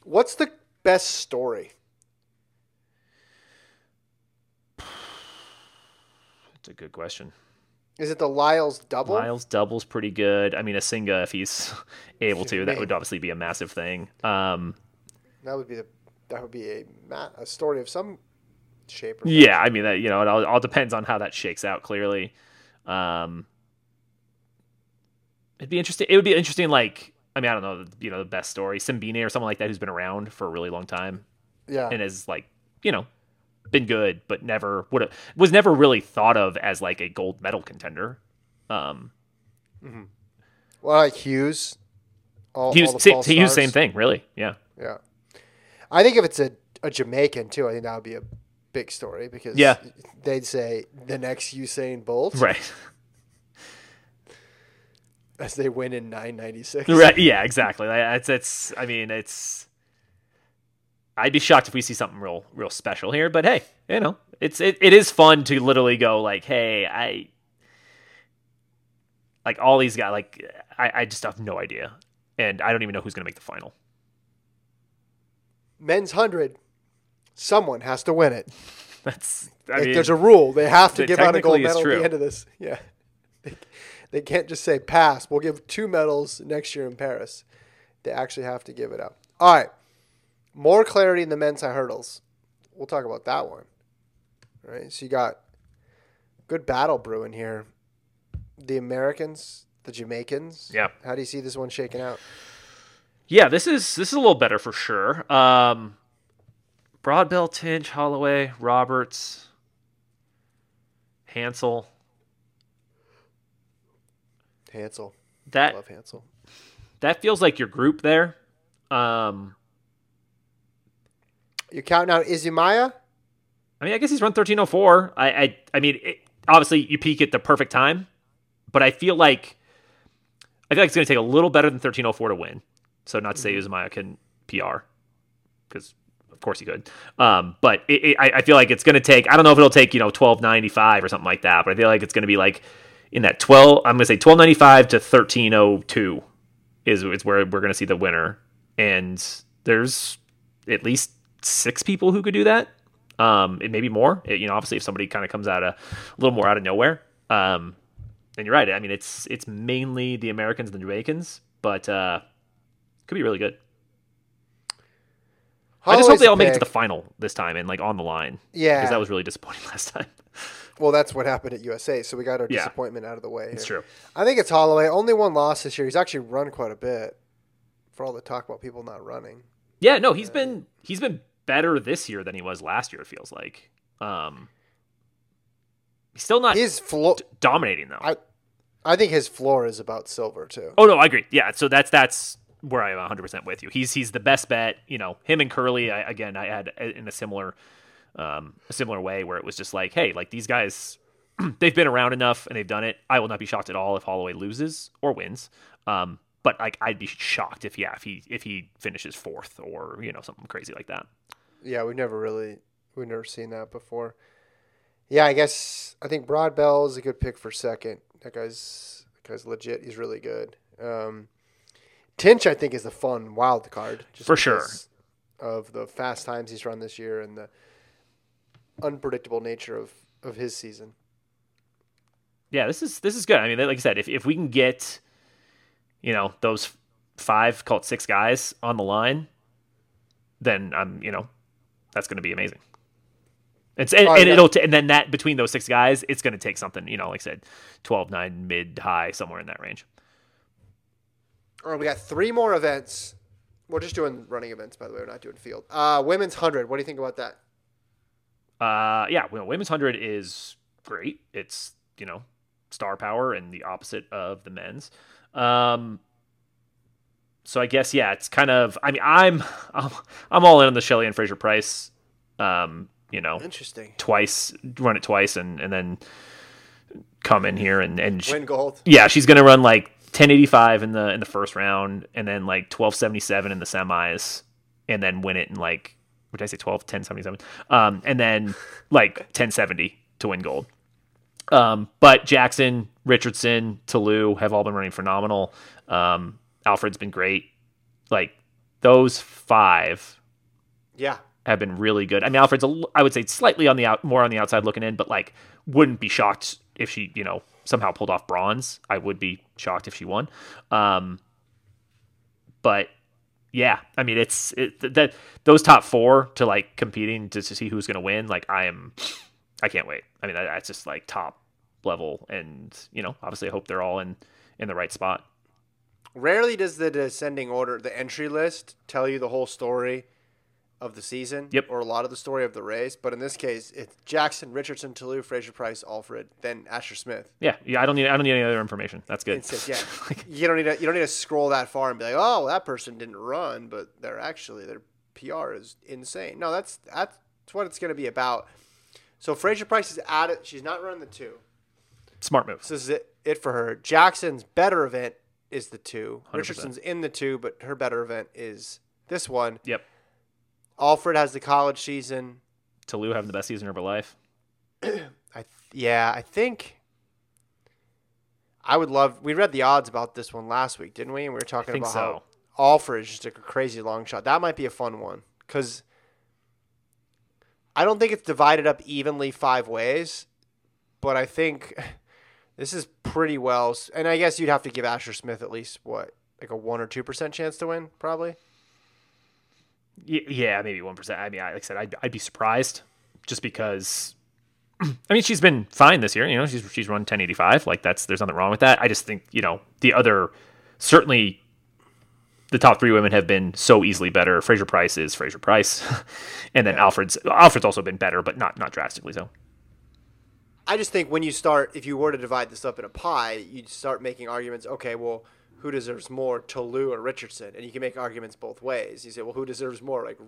What's the best story? It's a good question. Is it the Lyles double? Lyles double's pretty good. I mean, Asinga, if he's able to, that would obviously be a massive thing. Um, That would be the that would be a ma- a story of some shape. Or yeah, I mean, that you know, it all, all depends on how that shakes out. Clearly, um, it'd be interesting. It would be interesting, like, I mean, I don't know, you know, the best story, Simbine or someone like that who's been around for a really long time yeah. and has like, you know, been good, but never would have was never really thought of as like a gold medal contender. Um, well, like Hughes. All, Hughes, all the sa- Hughes, same thing, really. Yeah, Yeah. I think if it's a, a Jamaican too, I think that would be a big story because Yeah. they'd say the next Usain Bolt right, as they win in 996. right. Yeah, exactly. It's, it's. I mean, it's. I'd be shocked if we see something real, real special here. But hey, you know, it's it, it is fun to literally go like, hey, I. Like all these guys, like I, I just have no idea, and I don't even know who's going to make the final. Men's 100, someone has to win it. That's. I Like, mean, there's a rule. They have to give out a gold medal at the end of this. Yeah. They, they can't just say pass. We'll give two medals next year in Paris. They actually have to give it out. All right. More clarity in the men's high hurdles. We'll talk about that one. All right. So you got good battle brewing here. The Americans, the Jamaicans. Yeah. How do you see this one shaking out? Yeah, this is this is a little better for sure. Um, Broadbell, Tinch, Holloway, Roberts, Hansle. Hansle. That Love Hansle. that feels like your group there. Um, You're counting out Izumiya? I mean, I guess he's run thirteen oh four. I I I mean, it, obviously you peak at the perfect time, but I feel like I feel like it's going to take a little better than thirteen oh four to win. So not to say Izumiya can PR because of course he could. Um, but it, it, I, I feel like it's going to take. I don't know if it'll take you know twelve ninety five or something like that, but I feel like it's going to be like in that twelve. I'm going to say twelve ninety five to thirteen oh two is is where we're going to see the winner, and there's at least six people who could do that. Um, it may be more. It- you know, obviously, if somebody kind of comes out of a little more out of nowhere, um, and you're right. I mean, it's it's mainly the Americans and the Jamaicans, but uh, could be really good. I just hope they all make it to the final this time and like on the line. Yeah. because that was really disappointing last time. Well, that's what happened at USA. So we got our Yeah. disappointment out of the way. It's true. I think it's Holloway. Only one loss this year. He's actually run quite a bit. For all the talk about people not running. Yeah, no, he's been he's been better this year than he was last year. It feels like. Um, he's still not His floor. dominating though. I, I think his floor is about silver too. Oh no, I agree. Yeah, so that's that's where I'm 100 percent with you. He's he's the best bet. You know, him and Kerley. I, again, I had in a similar um, a similar way where it was just like, hey, like these guys, they've been around enough and they've done it. I will not be shocked at all if Holloway loses or wins. Um, but like I'd be shocked if yeah if he if he finishes fourth or you know something crazy like that. Yeah, we've never really we've never seen that before. Yeah, I guess I think Broadbell is a good pick for second. That guy's that guy's legit. He's really good. Um, Tinch, I think, is the fun wild card just For sure. of the fast times he's run this year and the unpredictable nature of of his season. yeah, this is this is good. I mean, like I said, if if we can get, you know, those five, call it six guys on the line, then I'm, you know, that's going to be amazing. It's and, Oh, and it'll t- and then that between those six guys, it's going to take something, you know, like I said, 12, 9, mid, high, somewhere in that range. All right, we got three more events. We're just doing running events, by the way. We're not doing field. Uh, women's hundred. What do you think about that? Uh, yeah, well, women's hundred is great. It's you know star power and the opposite of the men's. Um, so I guess yeah, it's kind of. I mean, I'm I'm, I'm all in on the Shelly-Ann Fraser-Pryce. Um, you know, Interesting. twice run it twice and and then come in here and and sh- Win gold. yeah, she's gonna run like 1085 in the in the first round, and then like 1277 in the semis, and then win it in like what did I say 12 1077, um, and then like 1070 to win gold. Um, but Jackson, Richardson, Ta Lou have all been running phenomenal. Um, Alfred's been great. Like those five Yeah. have been really good. I mean, Alfred's, a I would say, slightly on the out, more on the outside looking in, but like, wouldn't be shocked if she, you know, somehow pulled off bronze. I would be shocked if she won. Um, but yeah, I mean, it's it, that those top four to like competing to, to see who's going to win. Like, I am, I can't wait. I mean, that, that's just like top level, and you know, obviously, I hope they're all in in the right spot. Rarely does the descending order, the entry list, tell you the whole story of the season. Yep. Or a lot of the story of the race. But in this case, it's Jackson, Richardson, Toulouse, Fraser-Pryce, Alfred, then Asher-Smith. Yeah, yeah. I don't need I don't need any other information. That's good. It's yeah. you don't need to you don't need to scroll that far and be like, oh, that person didn't run, but they're actually their PR is insane. No, that's that's what it's going to be about. So Fraser-Pryce is at it. She's not running the two. Smart move. So this is it, it for her. Jackson's better event is the two. 100%. Richardson's in the two, but her better event is this one. Yep. Alfred has the college season. Ta Lou having the best season of her life. I th- yeah, I think I would love. We read the odds about this one last week, didn't we? And we were talking about so. how Alfred is just a crazy long shot. That might be a fun one because I don't think it's divided up evenly five ways, but I think this is pretty well. And I guess you'd have to give Asher Smith at least what, like a one or two percent chance to win, probably. Yeah, maybe one percent. I mean, I- like I said, I'd, I'd be surprised just because. I mean, she's been fine this year. You know, she's she's run 1085. Like that's there's nothing wrong with that. I just think you know the other certainly the top three women have been so easily better. Fraser-Pryce is Fraser-Pryce, and then Alfred's Alfred's also been better, but not not drastically so. I just think when you start, if you were to divide this up in a pie, you'd start making arguments. Okay, well, who deserves more, Ta Lou or Richardson? And you can make arguments both ways. You say, well, who deserves more, like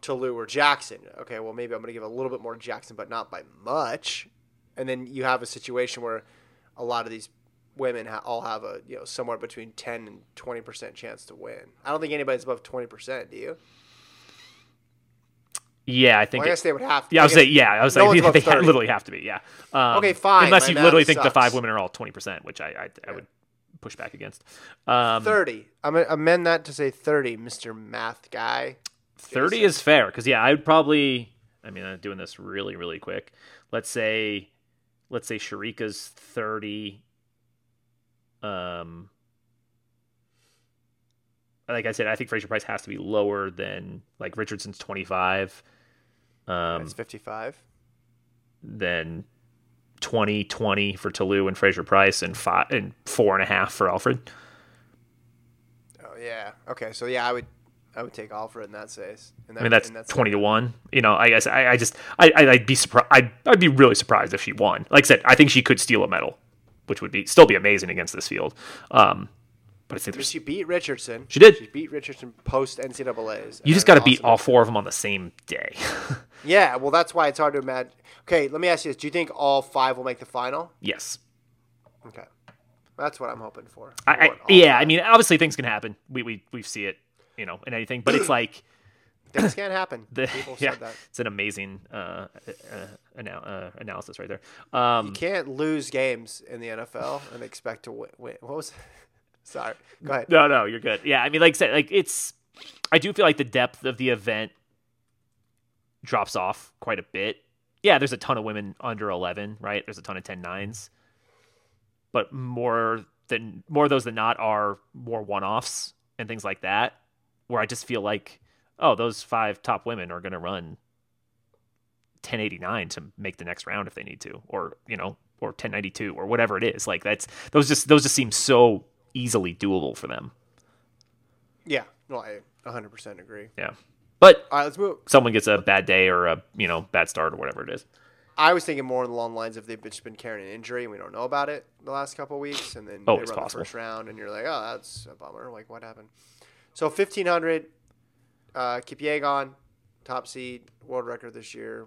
Ta Lou or Jackson? Okay, well, maybe I'm going to give a little bit more to Jackson, but not by much. And then you have a situation where a lot of these women ha- all have a you know somewhere between 10 and 20 percent chance to win. I don't think anybody's above 20 percent. Do you? Yeah, I think. Well, I it- guess they would have to. yeah, I was saying. Yeah, I was no like, they literally have to be. Yeah. Um, Okay, fine, Unless you literally think the five women are all twenty percent, which I I, I would push back against. Um, 30. I'm going to amend that to say 30, Mr. Math Guy. 30 is fair because yeah i would probably i mean i'm doing this really really quick let's say let's say Shericka's 30 um like i said i think Fraser-Pryce has to be lower than like richardson's 25 um That's 55. then 20 20 for Ta Lou and Fraser-Pryce and five and four and a half for alfred Oh yeah. Okay. So yeah, I would, I would take Alfred in that case. That, I mean that's in that twenty to one. You know, I guess I, I just I I'd be surprised. I'd, I'd be really surprised if she won. Like I said, I think she could steal a medal, which would be still be amazing against this field. Um, but I think there's she beat Richardson. She did. She beat Richardson post NCAA's. you just got to beat all four of them on the same day. Yeah. Well, that's why it's hard to imagine. Okay. Let me ask you this: Do you think all five will make the final? yes. Okay. That's what I'm hoping for. I, I yeah. I mean, obviously things can happen. We we we see it, you know, in anything. But it's like things can't happen. the People yeah, said that. it's an amazing uh, uh, anal- uh, analysis right there. Um, You can't lose games in the NFL and expect to win. win. What was? Sorry. Go ahead. No, no, you're good. Yeah, I mean, like I said, like it's. I do feel like the depth of the event drops off quite a bit. Yeah, there's a ton of women under 11, right? There's a ton of 10 nines, but more than more of those than not are more one offs and things like that. Where I just feel like, oh, those five top women are going to run 1089 to make the next round if they need to, or you know, or 1092 or whatever it is. Like that's those just those just seem so easily doable for them. Yeah. No, I 100% agree. Yeah. But right. Let's move. someone gets a bad day or a you know bad start or whatever it is. I was thinking more along the long lines of they've just been carrying an injury and we don't know about it the last couple of weeks, and then Oh, they run possible. the first round, and you're like, oh, that's a bummer. Like, what happened? So 1500, uh, Kipyegon, top seed, world record this year.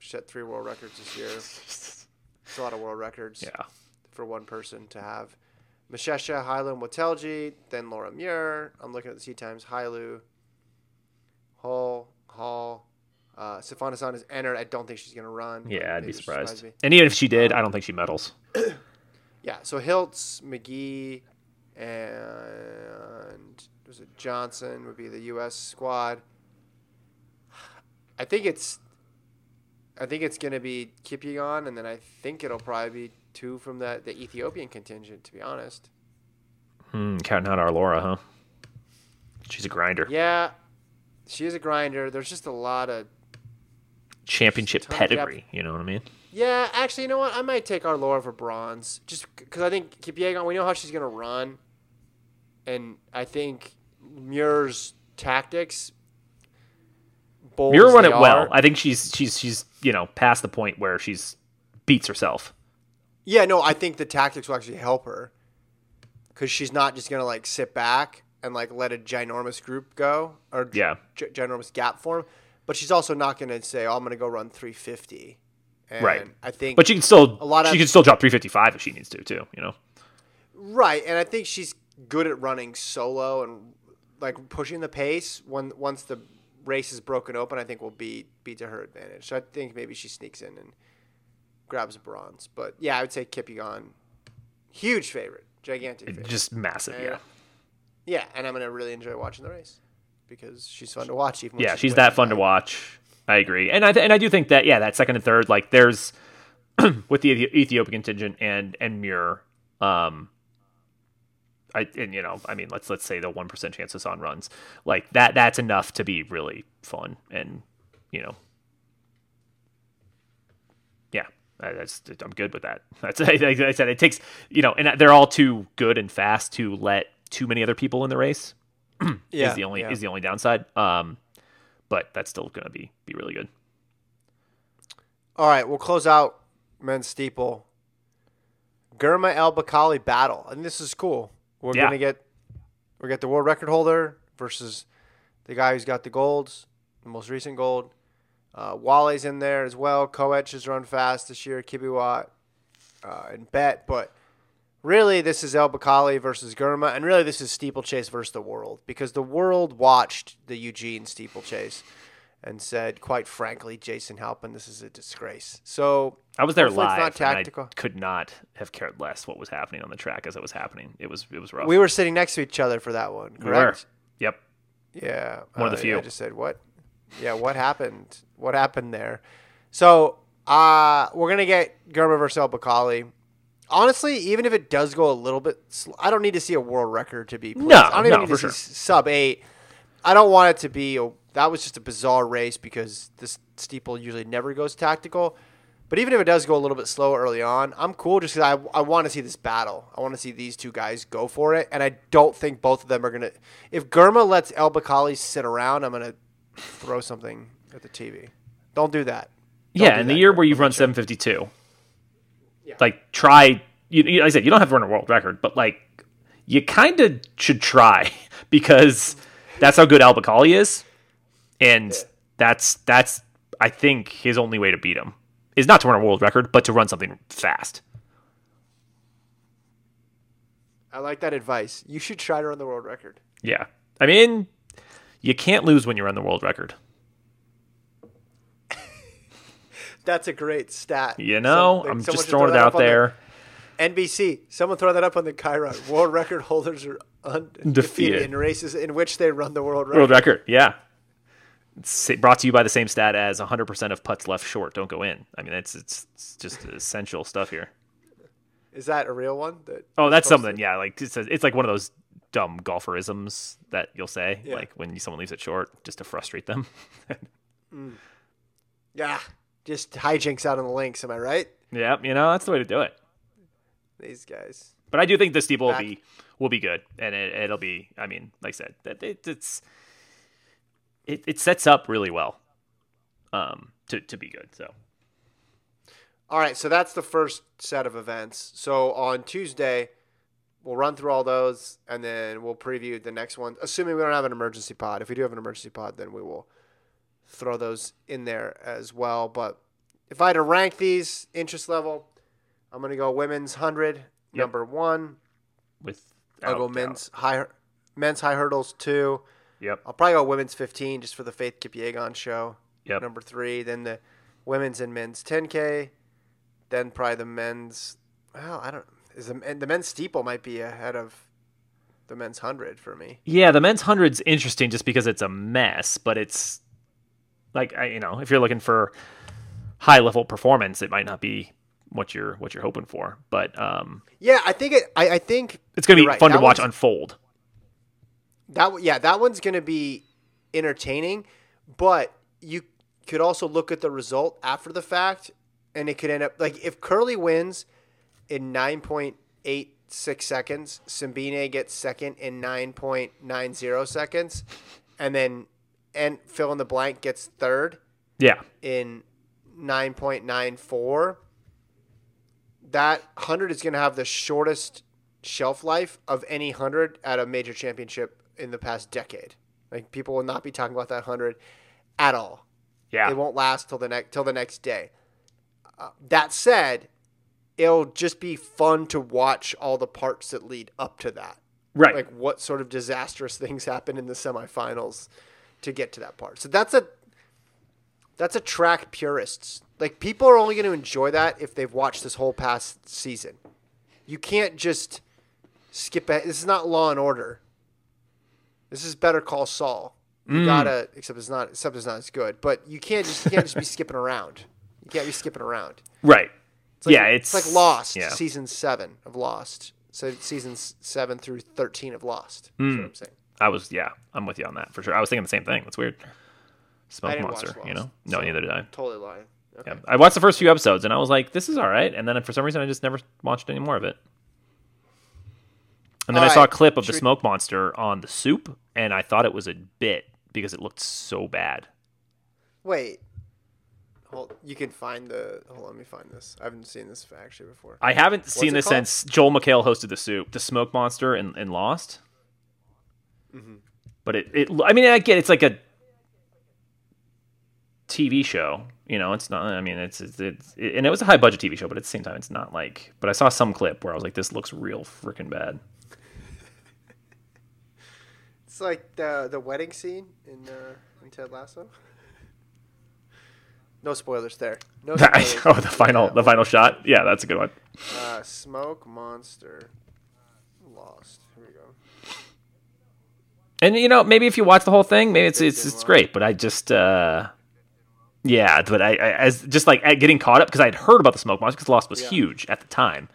Set three world records this year. It's a lot of world records Yeah. for one person to have. Meshesha, Hailu, Welteji, then Laura Muir. I'm looking at the seat times. Hailu, Hall, Hall. Uh, Sifan Hassan is entered. I don't think she's going to run. Yeah, I'd be surprise surprised. And even if she did, I don't think she medals. Yeah, so Hiltz, McGee, and was it Johnson would be the U.S. squad. I think it's, I think it's going to be Kipyegon, and then I think it'll probably be two from the the Ethiopian contingent. To be honest, Hmm, counting out our Laura, huh? She's a grinder. yeah, she is a grinder. There's just a lot of Championship pedigree. You know what I mean? Yeah, actually, you know what? I might take our Laura for bronze, just because I think Kipyegon. We know how she's gonna run, and I think Muir's tactics. bold Muir run it well. I think she's she's she's you know past the point where she's beats herself. Yeah, no, I think the tactics will actually help her because she's not just gonna like sit back and like let a ginormous group go or Yeah. gi- ginormous gap form, but she's also not gonna say, "Oh, I'm gonna go run 350." And Right. I think, But she can still A lot she can still drop 355 if she needs to too. You know. right, and I think she's good at running solo and like pushing the pace when once the race is broken open. I think will be be to her advantage. So I think maybe she sneaks in and grabs a bronze. But yeah, I would say Kipyegon, huge favorite, gigantic favorite. Just massive. And- Yeah. Yeah, and I'm gonna really enjoy watching the race because she's fun to watch. Even Yeah, she's winning that fun to watch. I agree, and I th- and I do think that yeah, that second and third, like there's with the Ethiopian contingent and and Muir, um, I and you know, I mean, let's let's say the one percent chances on runs, like that that's enough to be really fun, and you know, yeah, I- that's I'm good with that. That's like I said, it takes you know, and they're all too good and fast to let too many other people in the race Yeah, is the only yeah. is the only downside. Um, but that's still going to be be really good. All right, we'll close out men's steeple. Girma El Bakkali battle, and this is cool. We're Yeah. gonna get we get the world record holder versus the guy who's got the golds, the most recent gold. Uh, Wale's in there as well. Koech has run fast this year. Kibiwot uh, and Bett, but really this is El Bakkali versus Girma, and really this is steeplechase versus the world because the world watched the Eugene steeplechase and said, quite frankly, Jason Halpin, this is a disgrace. So I was there live. Not and tactical. I could not have cared less what was happening on the track as it was happening. It was it was rough. We were sitting next to each other for that one, We correct? Yep. Yeah. One of the uh, few. I just said, what? Yeah, what happened? What happened there? So uh, we're going to get Girma versus El Bakkali. Honestly, even if it does go a little bit, sl- I don't need to see a world record to be. Pleased. No, I don't even no, need to sure. see sub eight. I don't want it to be. A, that was just a bizarre race because this steeple usually never goes tactical. But even if it does go a little bit slow early on, I'm cool just because I, I want to see this battle. I want to see these two guys go for it. And I don't think both of them are going to. If Girma lets El Bakkali sit around, I'm going to throw something at the TV. Don't do that. Don't yeah, do in the year where you've run 752, like try. You, you, like I said, you don't have to run a world record, but like you kind of should try because that's how good El Bakkali is, and that's that's I think his only way to beat him is not to run a world record, but to run something fast. I like that advice. You should try to run the world record. Yeah, I mean, you can't lose when you run the world record. That's a great stat. You know, I'm just throwing throw it out on the- there. NBC. Someone throw that up on the Chiron. World record holders are undefeated Defeated. in races in which they run the world record. World record, yeah. It's brought to you by the same stat as 100% of putts left short don't go in. I mean, it's it's, it's just essential stuff here. Is that a real one? That Oh, that's something. Yeah, like it's, it's like one of those dumb golferisms that you'll say, Yeah. like when someone leaves it short, just to frustrate them. Mm. Yeah, just hijinks out on the links. Am I right? yeah, you know that's the way to do it. These guys. But I do think the steeple will be will be good, and it, it'll be. I mean, like I said, that it, it's it, it sets up really well, um, to to be good. So All right, so that's the first set of events. So on Tuesday, we'll run through all those, and then we'll preview the next one. Assuming we don't have an emergency pod. If we do have an emergency pod, then we will throw those in there as well. But if I had to rank these interest level, I'm going to go women's hundred number one, with. I'll go men's high men's high hurdles two. Yep. I'll probably go women's 15 just for the Faith Kipyegon show. Yep. Number three. Then the women's and men's 10K. Then probably the men's. Well, I don't. Is the, the men's steeple might be ahead of the men's 100 for me. Yeah, the men's hundred's interesting just because it's a mess, but it's like I, you know, if you're looking for high level performance, it might not be what you're what you're hoping for. But um, Yeah, I think it. I, I think it's gonna be right. fun to watch unfold. That yeah, that one's going to be entertaining, but you could also look at the result after the fact, and it could end up like if Kerley wins in nine point eight six seconds, Simbine gets second in nine point nine zero seconds, and then and fill in the blank gets third Yeah, in nine point nine four. That hundred is going to have the shortest shelf life of any hundred at a major championship in the past decade. Like people will not be talking about that hundred at all. yeah, It won't last till the next till the next day. Uh, that said, it'll just be fun to watch all the parts that lead up to that. right. Like what sort of disastrous things happen in the semifinals to get to that part. So that's a that's a track purists. Like people are only going to enjoy that if they've watched this whole past season. You can't just skip it. This is not Law and Order. This is Better Call Saul. You gotta, except it's not, except it's not as good. But you can't just, you can't just be skipping around. You can't be skipping around. right. It's like, yeah, it's like Lost, Yeah, season seven of Lost. So seasons seven through thirteen of Lost. Hmm. what I'm saying. I was yeah, I'm with you on that for sure. I was thinking the same thing. That's weird. Smoke monster, you know? No, so- neither did I. Totally lying. Okay. Yeah. I watched the first few episodes and I was like, this is all right. And then for some reason, I just never watched any more of it. And then All I saw a clip of the Should we- smoke monster on the soup, and I thought it was a bit because it looked so bad. Wait. Hold. You can find the. Hold on. Let me find this. I haven't seen this actually before. I haven't seen this called? since Joel McHale hosted the soup, the smoke monster, and, and Lost. Mm-hmm. But it, it, I mean, I get it's like a TV show. You know, it's not. I mean, it's it's, it's it, and it was a high budget TV show, but at the same time, it's not like. But I saw some clip where I was like, this looks real freaking bad. It's like the the wedding scene in uh, in Ted Lasso. No spoilers there. No spoilers. oh, the final, the final shot. Yeah, that's a good one. Uh, smoke monster. Lost. Here we go. And you know, maybe if you watch the whole thing, maybe it's it's it's great. But I just, uh yeah, but I, I as just like getting caught up because I had heard about the smoke monster because Lost was Yeah. huge at the time,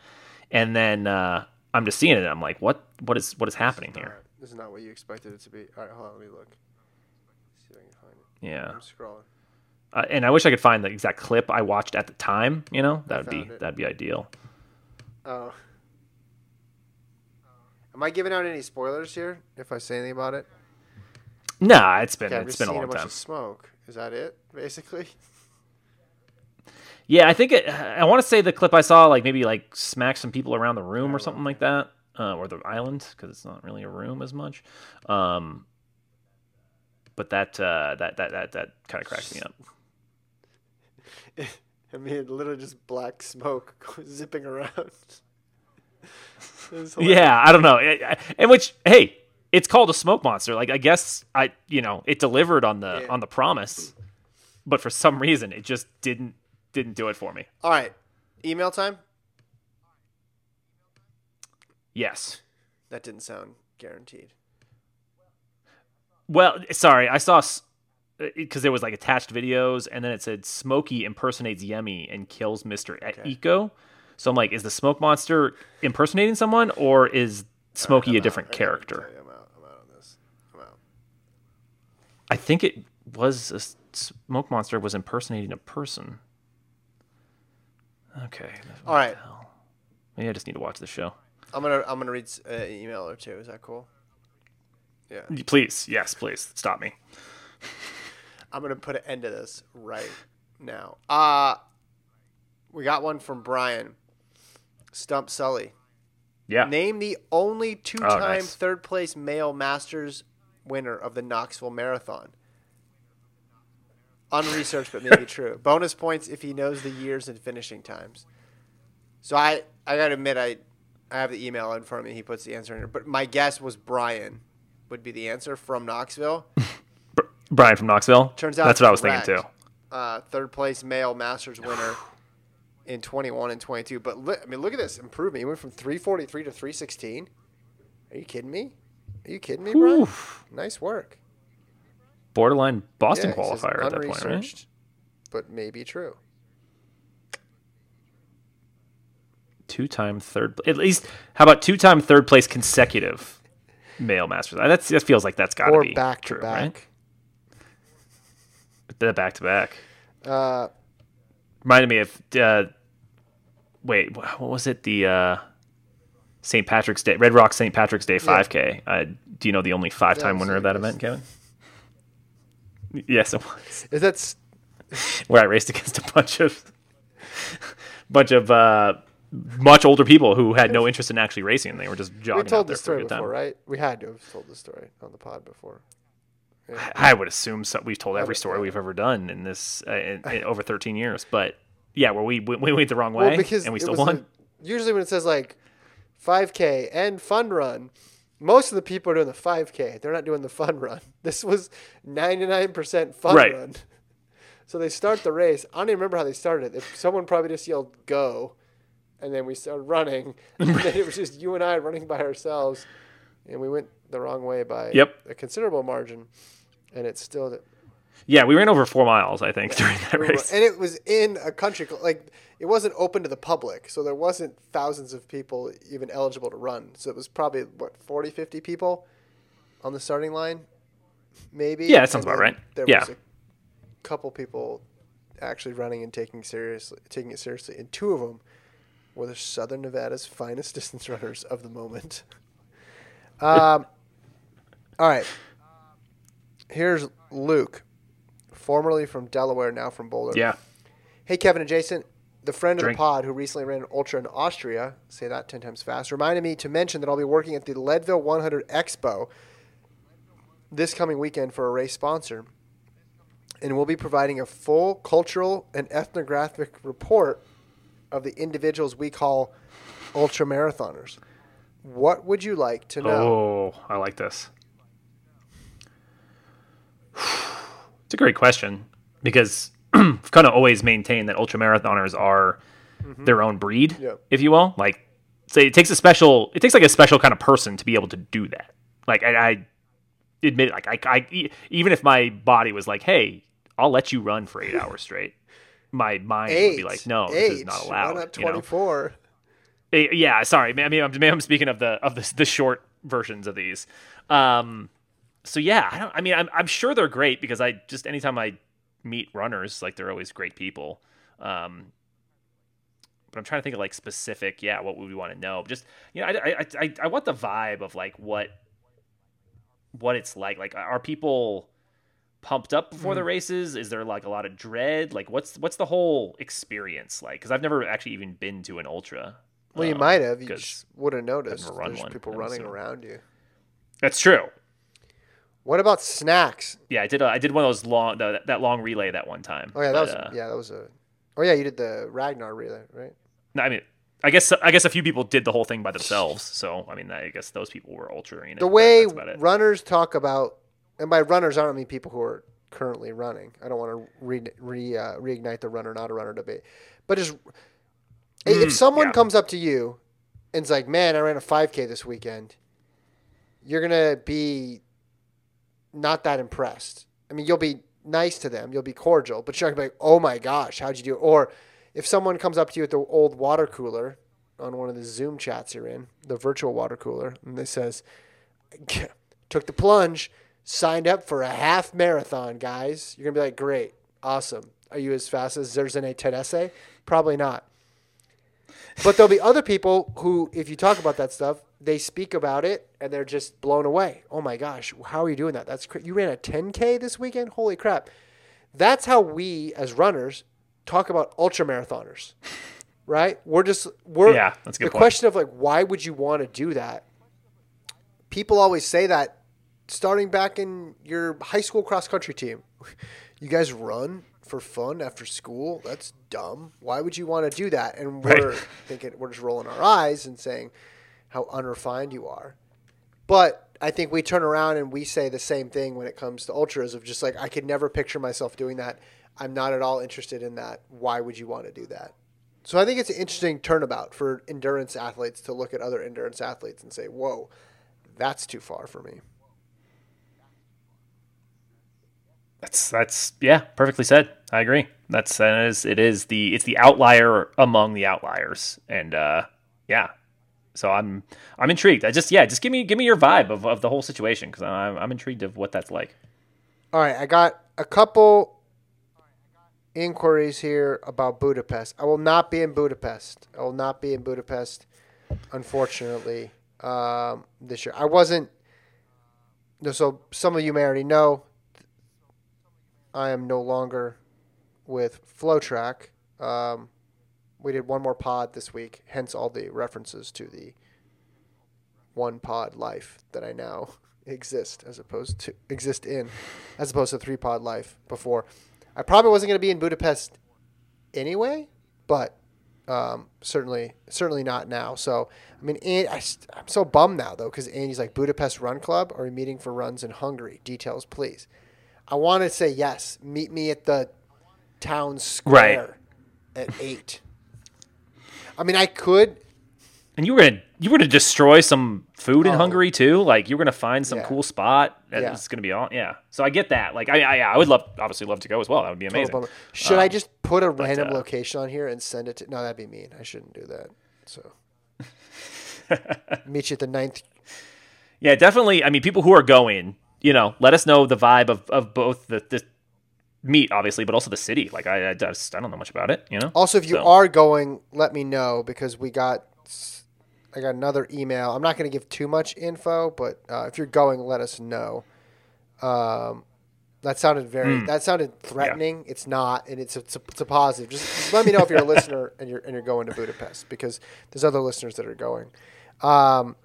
and then uh I'm just seeing it. and I'm like, what what is what is happening All here? This is not what you expected it to be. All right, hold on. Let me look. See if I can find it. Yeah, I'm scrolling. uh, and I wish I could find the exact clip I watched at the time. You know, that would be it. that'd be ideal. Oh. Am I giving out any spoilers here? If I say anything about it? Nah, it's been Okay, it's been a long bunch time. of smoke. Is that it, basically? Yeah, I think it, I want to say the clip I saw like maybe like smack some people around the room or something like that, uh, or the island because it's not really a room as much. Um, but that uh, that that that that kind of cracks me up. I mean, literally just black smoke zipping around. It was hilarious. Yeah, I don't know, I- I- and which hey, it's called a smoke monster. Like I guess I you know it delivered on the Yeah. on the promise, but for some reason it just didn't didn't do it for me. All right. Email time? Yes. That didn't sound guaranteed. Well, sorry, I saw because uh, there was like attached videos, and then it said Smokey impersonates Yemi and kills Mister Eko. So I'm like, is the smoke monster impersonating someone, or is Smokey a different character? I'm out. I'm out on this. I'm out. I think it was a smoke monster was impersonating a person. Okay. All right. Maybe I just need to watch the show. I'm gonna I'm gonna read an uh, email or two. Is that cool? Yeah. Please, yes, please stop me. I'm gonna put an end to this right now. Uh we got one from Brian. Stump Sully. Yeah. Name the only two-time Oh, nice. third place male Masters winner of the Knoxville Marathon. Unresearched, but maybe true. Bonus points if he knows the years and finishing times. So I, I gotta admit, I, I have the email in front of me. He puts the answer in here, but my guess was Brian would be the answer from Knoxville. Brian from Knoxville. Turns out that's what I was correct. thinking too. Uh, third place male Masters winner in 21 and 22. But li- I mean, look at this improvement. He went from 343 to 316. Are you kidding me? Are you kidding me, Brian? Oof. Nice work. Borderline Boston Yeah, qualifier at that point, right? But maybe true. Two-time third. At least, how about two-time third place consecutive male Masters? That's that feels like that's got to Or be back to true, right? back. The back to back. Uh, Reminded me of uh, wait, what was it? The uh, St. Patrick's Day, Red Rock St. Patrick's Day 5K. Uh, do you know the only five-time Yeah, winner of that event, Kevin? Yes, it was. is that s- Where I raced against a bunch of bunch of uh, much older people who had no interest in actually racing. They were just we jogging out told there the story before, time. right? We had to have told the story on the pod before. I would assume so. We've told every story we've ever done in this uh, in, in over 13 years, but yeah, where we we, we went the wrong way Well, because and we still won. a- usually when it says like 5K and fun run, most of the people are doing the 5K. They're not doing the fun run. This was 99% fun Right. run. So they start the race. I don't even remember how they started it. Someone probably just yelled go, and then we started running. And then it was just you and I running by ourselves, and we went the wrong way by Yep. a considerable margin. And it's still yeah, we ran over four miles, I think, during that race. and it was in a country like it wasn't open to the public so there wasn't thousands of people even eligible to run so it was probably what 40 50 people on the starting line maybe Yeah, that sounds about right. there Yeah. was a couple people actually running and taking seriously taking it seriously and two of them were the southern nevada's finest distance runners of the moment um, all right here's luke formerly from delaware now from boulder yeah, Hey, Kevin and Jason, the friend of the pod who recently ran an ultra in Austria, say that 10 times fast, reminded me to mention that I'll be working at the Leadville 100 Expo this coming weekend for a race sponsor. And we'll be providing a full cultural and ethnographic report of the individuals we call ultra marathoners. What would you like to know? Oh, I like this. It's a great question because I've kind of always maintained that ultramarathoners are their own breed, Mm-hmm. Yeah. if you will. Like, say it takes a special, it takes like a special kind of person to be able to do that. Like, I, I admit, like, I, I, even if my body was like, "Hey, I'll let you run for eight hours straight," my mind would be like, "No, Eight. this is not allowed." Why not you know? 24? Eh, yeah, sorry. I mean, I'm, I'm speaking of the of the, the short versions of these. Um, so yeah, I don't. I mean, I'm I'm sure they're great because I just anytime I meet runners, like they're always great people. Um, but I'm trying to think of like specific. Yeah, what would we want to know? Just you know, I I I, I want the vibe of like what what it's like. Like, are people pumped up before Mm-hmm. the races? Is there like a lot of dread? Like, what's what's the whole experience like? Because I've never actually even been to an ultra. Well, you Um, might have. You just would have noticed. There's one, people running around you. That's true. What about snacks? Yeah, I did. A, I did one of those long the, that long relay that one time. Oh yeah, that But, was uh, yeah, that was a. Oh yeah, you did the Ragnar relay, right? no, I mean, I guess I guess a few people did the whole thing by themselves. So I mean, I guess those people were ultra. You know, The way it. runners talk about, and by runners I don't mean people who are currently running. I don't want to re, re uh, reignite the runner not a runner debate, but just if someone Mm, yeah. comes up to you and's like, "Man, I ran a 5K this weekend," you're gonna be not that impressed. I mean, you'll be nice to them, you'll be cordial, but you're not gonna be like, "Oh my gosh, how'd you do?" it?" Or if someone comes up to you at the old water cooler on one of the Zoom chats you're in, the virtual water cooler, and they says, "Took the plunge, signed up for a half marathon, guys." You're gonna be like, "Great, awesome." Are you as fast as Zersenay Tadese? Probably not. But there'll be other people who, if you talk about that stuff, they speak about it and they're just blown away. Oh my gosh, how are you doing that? That's cra- you ran a 10k this weekend. Holy crap! That's how we as runners talk about ultra marathoners, right? We're just we're Yeah, that's good the point. question of like why would you want to do that? People always say that starting back in your high school cross country team. You guys run for fun after school? That's dumb. Why would you want to do that? And we're thinking we're just rolling our eyes and saying, how unrefined you are. But I think we turn around and we say the same thing when it comes to ultras of just like I could never picture myself doing that. I'm not at all interested in that. Why would you want to do that? So I think it's an interesting turnabout for endurance athletes to look at other endurance athletes and say, "Whoa, that's too far for me." That's that's yeah, perfectly said. I agree. That's that is it is the it's the outlier among the outliers, and uh, yeah. So I'm I'm intrigued. I just yeah, just give me give me your vibe of, of the whole situation because I'm I'm intrigued of what that's like. All right, I got a couple inquiries here about Budapest. I will not be in Budapest. I will not be in Budapest, unfortunately, um, this year. I wasn't. So some of you may already know. I am no longer with FloTrack. Um, we did one more pod this week, hence all the references to the one pod life that I now exist as opposed to exist in, as opposed to three pod life before. I probably wasn't going to be in Budapest anyway, but um, certainly certainly not now. So I mean, and I, am so bummed now though because Andy's like Budapest Run Club. Are we meeting for runs in Hungary? Details, please. I want to say yes. Meet me at the town square at eight. I mean, I could. And you were gonna you were gonna destroy some food in Oh. Hungary too. Like you were gonna find some Yeah. cool spot that Yeah. gonna be all Yeah. So I get that. Like I I, I would love obviously love to go as well. That would be amazing. Should I Um, just put a random uh, location on here and send it to? No, that'd be mean. I shouldn't do that. So meet you at the ninth. Yeah, definitely. I mean, people who are going, you know, let us know the vibe of, of both the, the meet, obviously, but also the city. Like, I, I just I don't know much about it, you know. Also, if you So- are going, let me know because we got. I got another email. I'm not going to give too much info, but uh, if you're going, let us know. Um, that sounded very. That sounded threatening. It's not, and it's a, it's a, it's a positive. Just, just let me know if you're a listener and you're and you're going to Budapest because there's other listeners that are going. Um,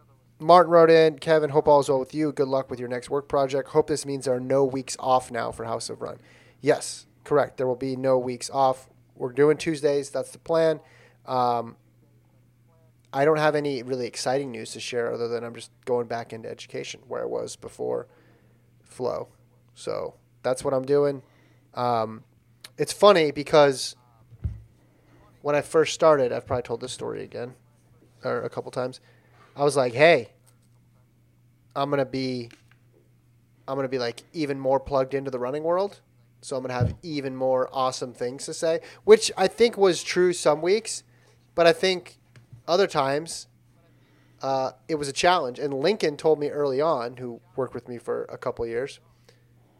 Martin wrote in, Kevin, hope all is well with you. Good luck with your next work project. Hope this means there are no weeks off now for House of Run. Yes, correct. There will be no weeks off. We're doing Tuesdays. That's the plan. Um, I don't have any really exciting news to share other than I'm just going back into education where I was before Flo. So that's what I'm doing. Um, it's funny because when I first started, I've probably told this story again or a couple times. I was like, "Hey, I'm gonna be, I'm gonna be like even more plugged into the running world, so I'm gonna have even more awesome things to say," which I think was true some weeks, but I think other times uh, it was a challenge. And Lincoln told me early on, who worked with me for a couple years.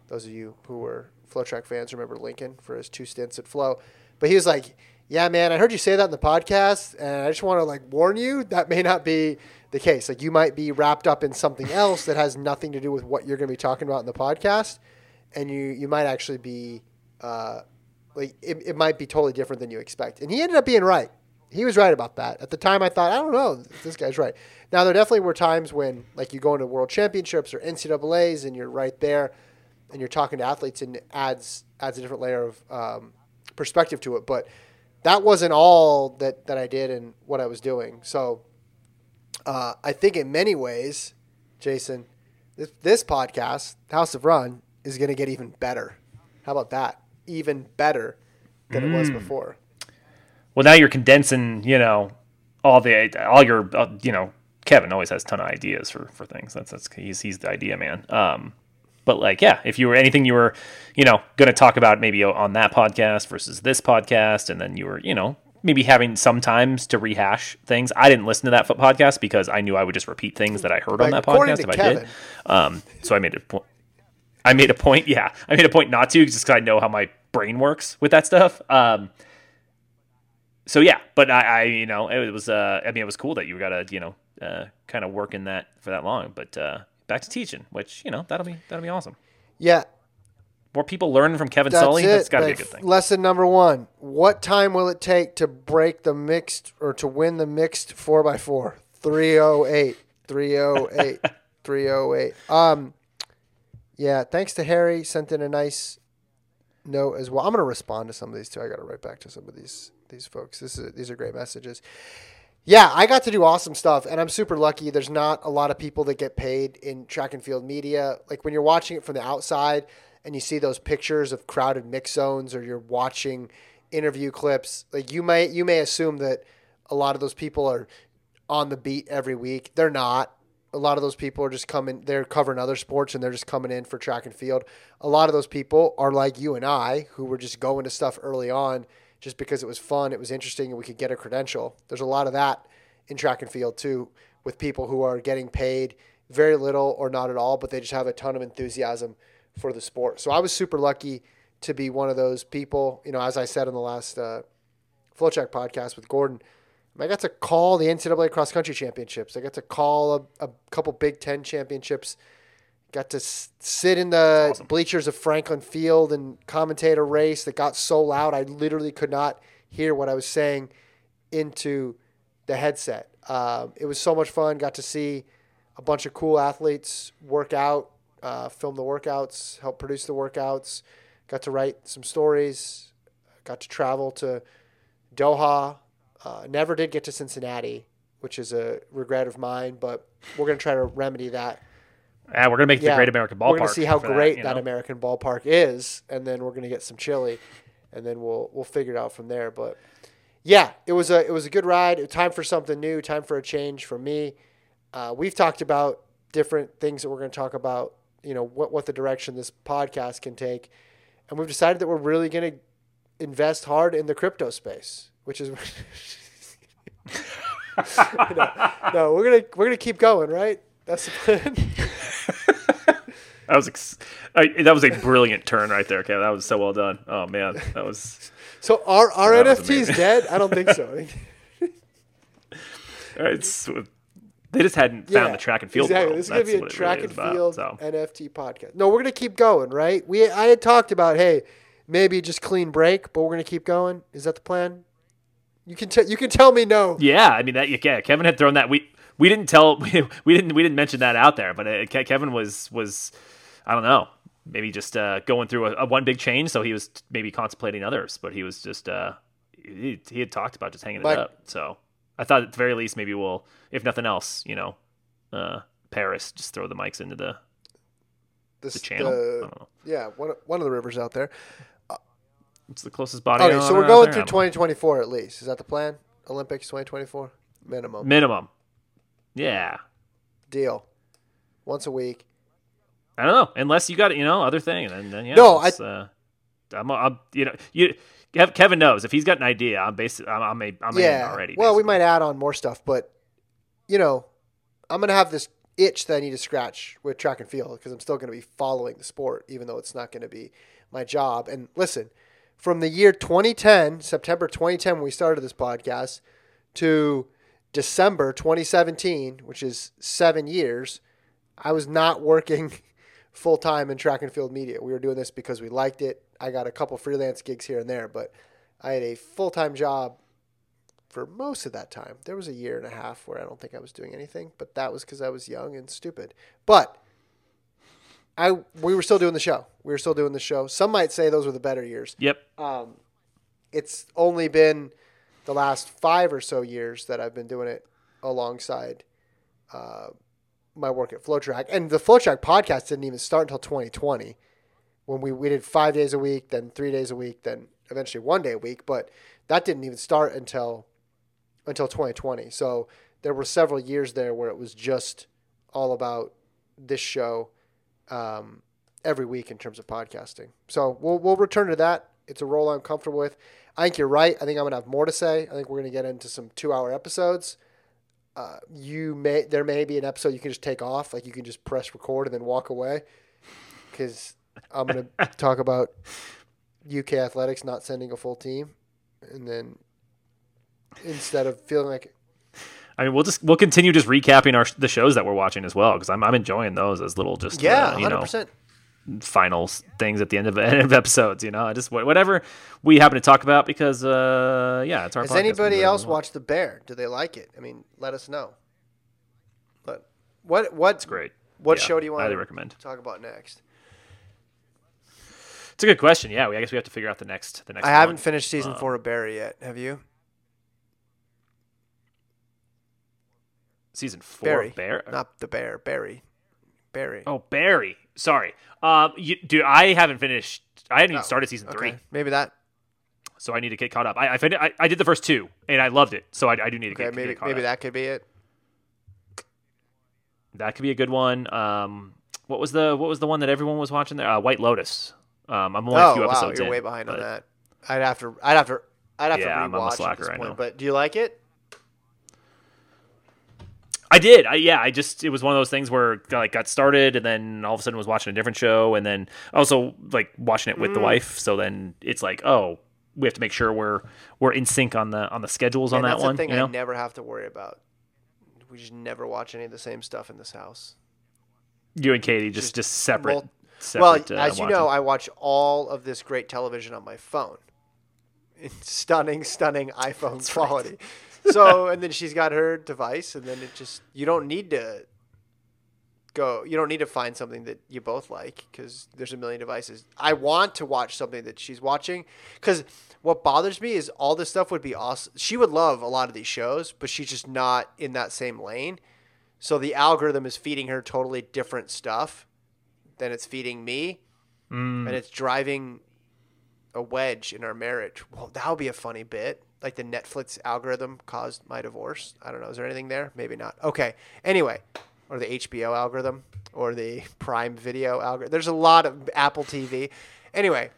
Those of you who were FloTrack fans remember Lincoln for his two stints at Flow, but he was like, "Yeah, man, I heard you say that in the podcast, and I just want to like warn you that may not be the case. Like, you might be wrapped up in something else that has nothing to do with what you're going to be talking about in the podcast, and you you might actually be uh, like it, it might be totally different than you expect." And he ended up being right. He was right about that. At the time, I thought, I don't know, this guy's right. Now, there definitely were times when, like, you go into world championships or NCAA's and you're right there and you're talking to athletes and adds adds a different layer of um, perspective to it. But that wasn't all that, that I did and what I was doing. So uh, I think in many ways, Jason, this, this podcast, House of Run, is going to get even better. How about that? Even better than it was before. Well, now you're condensing, you know, all the all your, uh, you know, Kevin always has a ton of ideas for for things. That's that's he's he's the idea man. Um, but like, yeah, if you were anything you were, you know, going to talk about maybe on that podcast versus this podcast, and then you were, you know, maybe having sometimes to rehash things. I didn't listen to that fo- podcast because I knew I would just repeat things that I heard on that according podcast if I did. Um, so I made a point. I made a point. Yeah, I made a point not to just because I know how my brain works with that stuff. Um, so yeah, but I, I, you know, it was, uh, I mean, it was cool that you got to, you know, uh, kind of work in that for that long. But uh, back to teaching, which you know, that'll be that'll be awesome. Yeah, More people learn from Kevin That's Sully. it. That's got to be a good thing. Lesson number one: What time will it take to break the mixed or to win the mixed four x four? 308, 308, 308. Um, yeah. Thanks to Harry, sent in a nice note as well. I'm gonna respond to some of these too. I got to write back to some of these these folks. This is these are great messages. Yeah, I got to do awesome stuff, and I'm super lucky. There's not a lot of people that get paid in track and field media. Like when you're watching it from the outside and you see those pictures of crowded mix zones, or you're watching interview clips, like you may you may assume that a lot of those people are on the beat every week. They're not. A lot of those people are just coming. They're covering other sports, and they're just coming in for track and field. A lot of those people are like you and I, who were just going to stuff early on just because it was fun, it was interesting, and we could get a credential. There's a lot of that in track and field too, with people who are getting paid very little or not at all, but they just have a ton of enthusiasm for the sport. So I was super lucky to be one of those people. You know, as I said in the last uh, FloTrack podcast with Gordon, I got to call the NCAA cross country championships. I got to call a, a couple Big Ten championships. Got to s- sit in the bleachers of Franklin Field and commentate a race that got so loud I literally could not hear what I was saying into the headset. Um, it was so much fun. Got to see a bunch of cool athletes work out, uh, film the workouts, help produce the workouts. Got to write some stories. Got to travel to Doha. Uh, never did get to Cincinnati, which is a regret of mine, but we're going to try to remedy that. Yeah, we're gonna make it the Great American Ballpark. We're going to see how great you that. American ballpark is, and then we're going to get some chili, and then we'll we'll figure it out from there. But yeah, it was a it was a good ride. Time for something new. Time for a change for me. Uh, we've talked about different things that we're going to talk about. You know what what the direction this podcast can take, and we've decided that we're really going to invest hard in the crypto space, which is. no, no, we're gonna we're gonna keep going, right? That's the plan. That was ex- I, that was a brilliant turn right there, Kevin. That was so well done. Oh man, that was. So are are That NFTs dead? I don't think so. It's they just hadn't found the track and field. Exactly. world. This is gonna be a track really and is about, field so. NFT podcast. No, we're gonna keep going, right? We I had talked about hey, maybe just clean break, but we're gonna keep going. Is that the plan? You can tell you can tell me no. Yeah, I mean that. Yeah, Kevin had thrown that. We we didn't tell. We, we didn't we didn't mention that out there. But uh, Ke- Kevin was was I don't know. Maybe just uh, going through a, a one big change. So he was maybe contemplating others. But he was just uh, he, he had talked about just hanging Mike- it up. So I thought at the very least maybe we'll if nothing else, you know, uh, Paris just throw the mics into the This the channel. The- yeah, one of- one of the rivers out there. It's the closest body. Okay, on so we're going there. through I don't know. 2024 at least. Is that the plan? Olympics 2024 minimum minimum. Yeah. deal. Once a week. I don't know, unless you got you know other thing, and then, then yeah. No, I- uh, I'm, I'm you know you Kevin knows if he's got an idea, I'm basically I'm I'm, a, I'm yeah. already. well, we might add on more stuff, but you know, I'm gonna have this itch that I need to scratch with track and field because I'm still gonna be following the sport, even though it's not gonna be my job. And listen, from the year 2010, September 2010, when we started this podcast, to December 2017, which is seven years, I was not working full time in track and field media. We were doing this because we liked it. I got a couple freelance gigs here and there, but I had a full time job for most of that time. There was a year and a half where I don't think I was doing anything, but that was because I was young and stupid. But I we were still doing the show. We were still doing the show. Some might say those were the better years. Yep. Um, it's only been the last five or so years that I've been doing it alongside uh, my work at FloTrack. And the FloTrack podcast didn't even start until 2020 when we, we did five days a week, then three days a week, then eventually one day a week. But that didn't even start until until 2020. So there were several years there where it was just all about this show um, every week in terms of podcasting. So we'll we'll return to that. It's a role I'm comfortable with. I think you're right. I think I'm gonna have more to say. I think we're gonna get into some two hour episodes. Uh, you may there may be an episode you can just take off, like you can just press record and then walk away, because I'm gonna talk about UK athletics not sending a full team, and then instead of feeling like I mean, we'll just we'll continue just recapping our the shows that we're watching as well because I'm I'm enjoying those as little just yeah, uh, you hundred know percent. final things at the end of end of episodes. You know, I just wha- whatever we happen to talk about because uh yeah, it's our. Has anybody whatever else watched The Bear? Do they like it? I mean, let us know. But what what's great. What Yeah, show do you want highly to recommend. talk about next? It's a good question. Yeah, we, I guess we have to figure out the next the next. I haven't finished season Um, four of Barry yet. Have you? season four. Barry, Bear. not the bear. Barry, Barry. Oh, Barry. Sorry. Um, you, dude, I haven't finished. I haven't even Oh, started season okay. three, Maybe that. so I need to get caught up. I I, fin- I, I did the first two, and I loved it, so I, I do need to Okay, get, maybe get caught maybe up. Maybe that could be it. That could be a good one. Um, what was the what was the one that everyone was watching there? Uh, White Lotus. Um, I'm only a Oh few wow, episodes you're in, way behind on that. I'd have to. I'd have to. I'd have Yeah, to I'm- I'm a rewatch at slacker, this point. But do you like it? I did. I, yeah, I just it was one of those things where like got started and then all of a sudden was watching a different show and then also like watching it with the Mm. wife. So then it's like, oh, we have to make sure we're we're in sync on the on the schedules on that that's one. thing you know? I never have to worry about. We just never watch any of the same stuff in this house. you and Katie just just separate. Well- separate well, uh, as you know. I watch all of this great television on my phone. It's stunning, stunning iPhone quality. so, and then she's got her device, and then it just you don't need to go. You don't need to find something that you both like because there's a million devices. I want to watch something that she's watching because what bothers me is all this stuff would be awesome. She would love a lot of these shows, but she's just not in that same lane. So the algorithm is feeding her totally different stuff than it's feeding me, Mm. and it's driving a wedge in our marriage. Well, that would be a funny bit. Like the Netflix algorithm caused my divorce. I don't know. Is there anything there? Maybe not. Okay. Anyway, or the HBO algorithm, or the Prime Video algorithm. There's a lot of Apple TV. Anyway,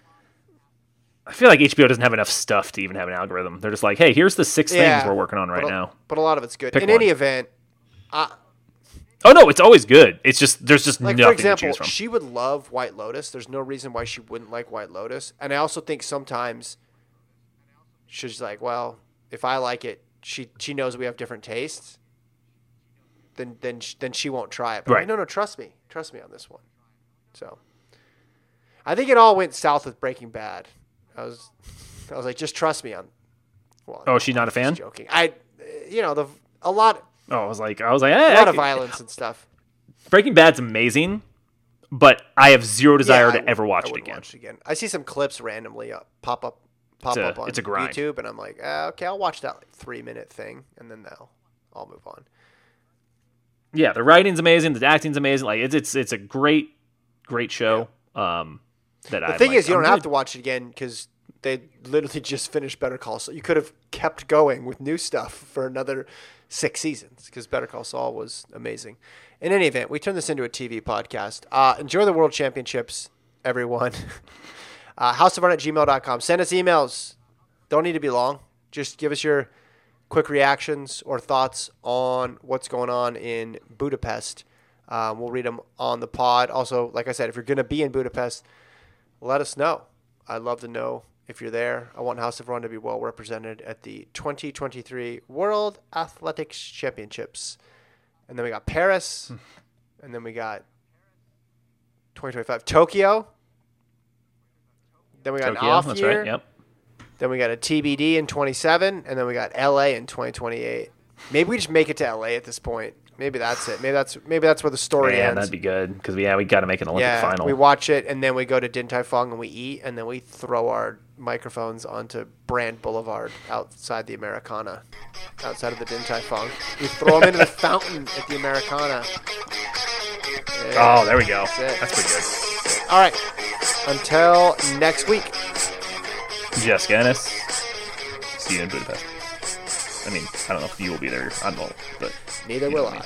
I feel like HBO doesn't have enough stuff to even have an algorithm. They're just like, hey, here's the six yeah, things we're working on right but a- now. But a lot of it's good. Pick in any event, I, Oh no, it's always good. It's just there's just like nothing for example, to choose from. she would love White Lotus. There's no reason why she wouldn't like White Lotus. And I also think sometimes she's like, well, if I like it, she she knows we have different tastes. Then then sh- then she won't try it. But I'm like, Right. no, no, trust me, trust me on this one. So, I think it all went south with Breaking Bad. I was I was like, just trust me on. Well, Oh, she's not a fan? Joking. I, you know, the a lot oh, I was like, I was like, eh, a I lot of violence and stuff. Breaking Bad's amazing, but I have zero desire Yeah, to would- ever watch it again. Watch it again. I see some clips randomly up, pop up, pop a- up on it's a grind. YouTube, and I'm like, uh, okay, I'll watch that like, three minute thing, and then I'll I'll move on. Yeah, the writing's amazing, the acting's amazing. Like it's it's it's a great great show. Um, that The I'm thing like, is, you I'm don't have to watch it again because they literally just finished Better Call so You could have kept going with new stuff for another six seasons because Better Call Saul was amazing. In any event, we turn this into a TV podcast. Uh, enjoy the World Championships, everyone. uh, houseofrun at gmail.com. Send us emails. Don't need to be long. Just give us your quick reactions or thoughts on what's going on in Budapest. Um, we'll read them on the pod. Also, like I said, if you're going to be in Budapest, let us know. I'd love to know if you're there. I want House of Run to be well represented at the 2023 World Athletics Championships. And then we got Paris, and then we got 2025 Tokyo. Then we got an off year. right. Yep. Then we got a TBD in 27, and then we got LA in 2028. Maybe we just make it to LA at this point. Maybe that's it. Maybe that's maybe that's where the story Yeah, ends. that'd be good because yeah, we got to make an Olympic yeah, final. we watch it, and then we go to Din Tai Fung and we eat, and then we throw our microphones onto Brand Boulevard outside the Americana, outside of the Din Tai Fung. We throw them into the fountain at the Americana. Oh, there we go. That's. That's pretty good. All right. Until next week. Jessica Ennis. See you in Budapest. I mean, I don't know if you will be there. I don't know, but Neither will I.